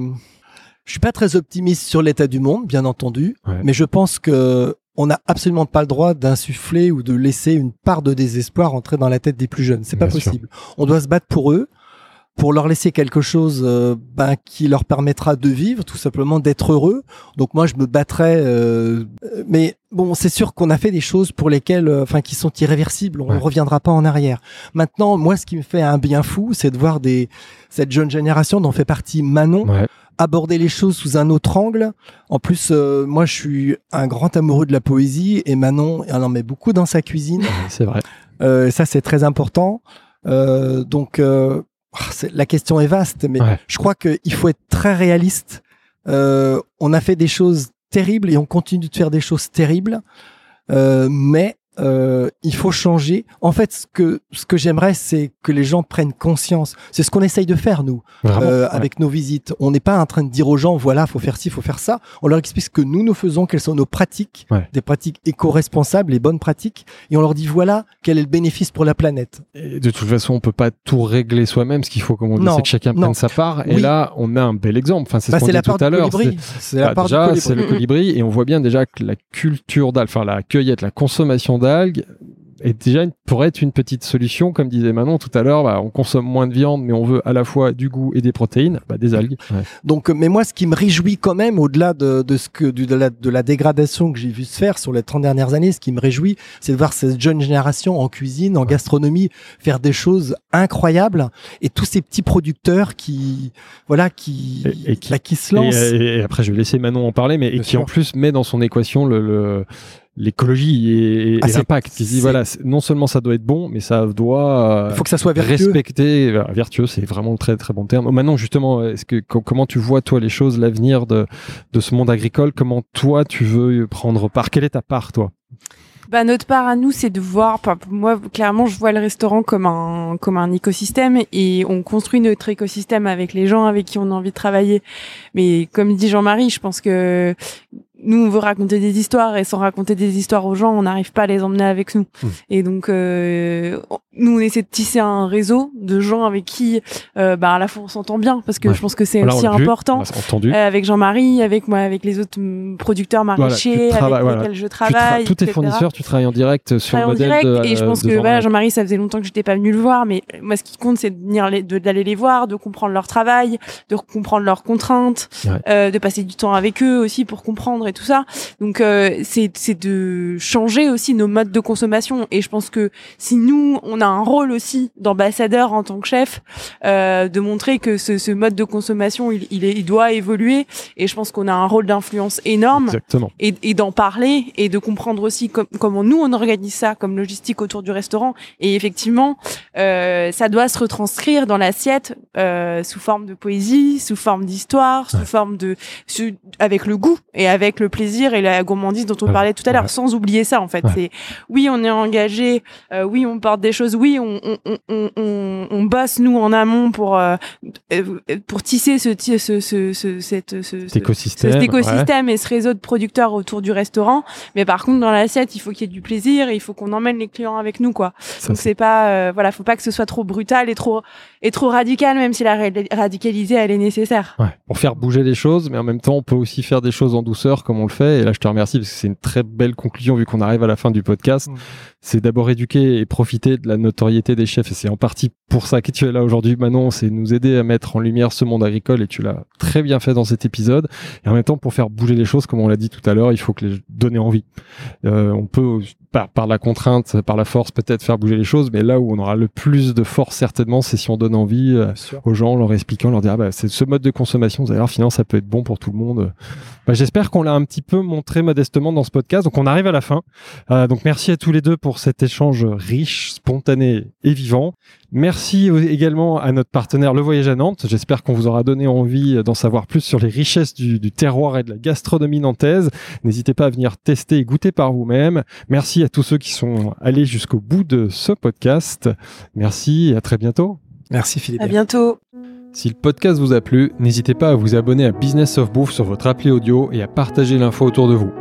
je suis pas très optimiste sur l'état du monde, bien entendu, mais je pense que on n'a absolument pas le droit d'insuffler ou de laisser une part de désespoir entrer dans la tête des plus jeunes. C'est pas possible. On doit se battre pour eux pour leur laisser quelque chose euh, ben, qui leur permettra de vivre, tout simplement d'être heureux. Donc moi, je me battrais. Euh, mais bon, c'est sûr qu'on a fait des choses pour lesquelles, euh, enfin, qui sont irréversibles. On ne reviendra pas en arrière. Maintenant, moi, ce qui me fait un bien fou, c'est de voir des cette jeune génération dont fait partie Manon. aborder les choses sous un autre angle. En plus, moi, je suis un grand amoureux de la poésie et Manon elle en met beaucoup dans sa cuisine. c'est vrai. ça, c'est très important. donc, la question est vaste, mais je crois qu'il faut être très réaliste. Euh, on a fait des choses terribles et on continue de faire des choses terribles, euh, mais euh, il faut changer. En fait, ce que ce que j'aimerais, c'est que les gens prennent conscience. C'est ce qu'on essaye de faire nous euh, avec nos visites. On n'est pas en train de dire aux gens voilà, faut faire ci, faut faire ça. On leur explique ce que nous nous faisons, quelles sont nos pratiques, des pratiques éco-responsables, les bonnes pratiques, et on leur dit voilà quel est le bénéfice pour la planète. Et de toute façon, on peut pas tout régler soi-même. Ce qu'il faut, comme on dit, c'est que chacun prenne sa part. Et là, on a un bel exemple. Enfin, c'est ce bah, qu'on dit tout à l'heure. C'est la bah, part déjà, c'est le colibri, et on voit bien déjà que la culture d'alpha, enfin la cueillette, la consommation d'algues et déjà pourrait être une petite solution, comme disait Manon tout à l'heure. Bah, on consomme moins de viande, mais on veut à la fois du goût et des protéines, bah, des algues. Donc, mais moi, ce qui me réjouit quand même, au-delà de, de ce que de la, de la dégradation que j'ai vu se faire sur les 30 dernières années, ce qui me réjouit, c'est de voir cette jeune génération en cuisine, en gastronomie, faire des choses incroyables, et tous ces petits producteurs qui, voilà, qui, et, qui, qui se lancent. Et, après, je vais laisser Manon en parler, mais et qui en plus met dans son équation le, le l'écologie et, ah, l'impact. Qui dit voilà, non seulement ça doit être bon, mais ça doit. Il faut que ça soit vertueux. Respecter, vertueux, c'est vraiment très très bon terme. Maintenant, justement, est-ce que comment tu vois toi les choses, l'avenir de de ce monde agricole? Comment toi tu veux prendre part? Quelle est ta part, toi? Bah, notre part à nous, c'est de voir. Moi, clairement, je vois le restaurant comme un comme un écosystème et on construit notre écosystème avec les gens avec qui on a envie de travailler. Mais comme dit Jean-Marie, je pense que nous on veut raconter des histoires et sans raconter des histoires aux gens on n'arrive pas à les emmener avec nous. Hmm. et donc euh, nous on essaie de tisser un réseau de gens avec qui euh, bah à la fois on s'entend bien parce que je pense que c'est aussi important euh, avec Jean-Marie avec moi avec les autres mm, producteurs maraîchers avec lesquels je travaille tous tes fournisseurs tu travailles en direct sur le modèle de, et je pense que voilà Jean-Marie. Ça faisait longtemps que j'étais pas venu le voir mais moi ce qui compte c'est de venir d'aller les voir de comprendre leur travail de comprendre leurs contraintes de passer du temps avec eux aussi pour comprendre et tout ça. Donc euh, c'est c'est de changer aussi nos modes de consommation. Et je pense que si nous on a un rôle aussi d'ambassadeur en tant que chef, euh, de montrer que ce, ce mode de consommation il il, est, il doit évoluer. Et je pense qu'on a un rôle d'influence énorme. Exactement. Et, et d'en parler et de comprendre aussi comment nous on organise ça comme logistique autour du restaurant. Et effectivement, euh, ça doit se retranscrire dans l'assiette euh, sous forme de poésie, sous forme d'histoire, sous forme de avec le goût et avec avec le plaisir et la gourmandise dont on parlait tout à l'heure, sans oublier ça en fait. C'est oui, on est engagé, euh, oui, on porte des choses, oui, on, on, on, on, on bosse nous en amont pour euh, pour tisser ce, ce, ce, ce cette, ce, écosystème, cet écosystème et ce réseau de producteurs autour du restaurant. Mais par contre, dans l'assiette, il faut qu'il y ait du plaisir, il faut qu'on emmène les clients avec nous, quoi. Donc c'est pas, euh, voilà, faut pas que ce soit trop brutal et trop et trop radical, même si la radicalisée elle est nécessaire. Pour faire bouger les choses, mais en même temps, on peut aussi faire des choses en douceur comme on le fait. Et là, je te remercie parce que c'est une très belle conclusion vu qu'on arrive à la fin du podcast. Mmh. C'est d'abord éduquer et profiter de la notoriété des chefs. Et c'est en partie pour ça que tu es là aujourd'hui, Manon. C'est nous aider à mettre en lumière ce monde agricole et tu l'as très bien fait dans cet épisode. Et en même temps, pour faire bouger les choses, comme on l'a dit tout à l'heure, il faut que les donner envie. Euh, on peut par, par la contrainte, par la force, peut-être faire bouger les choses, mais là où on aura le plus de force certainement, c'est si on donne envie euh, aux gens, leur expliquant, leur dire ah bah, c'est ce mode de consommation, vous allez voir, finalement ça peut être bon pour tout le monde. Bah, J'espère qu'on l'a un petit peu montré modestement dans ce podcast. Donc on arrive à la fin. Euh, donc merci à tous les deux pour cet échange riche, spontané et vivant. Merci également à notre partenaire Le Voyage à Nantes. J'espère qu'on vous aura donné envie d'en savoir plus sur les richesses du, du terroir et de la gastronomie nantaise. N'hésitez pas à venir tester et goûter par vous-même. Merci à tous ceux qui sont allés jusqu'au bout de ce podcast. Merci et à très bientôt. Merci Philippe. À bientôt. Si le podcast vous a plu, n'hésitez pas à vous abonner à Business of Bouffe sur votre appli audio et à partager l'info autour de vous.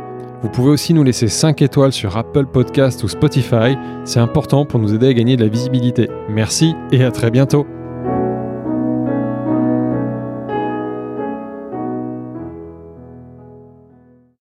Vous pouvez aussi nous laisser 5 étoiles sur Apple Podcast ou Spotify, c'est important pour nous aider à gagner de la visibilité. Merci et à très bientôt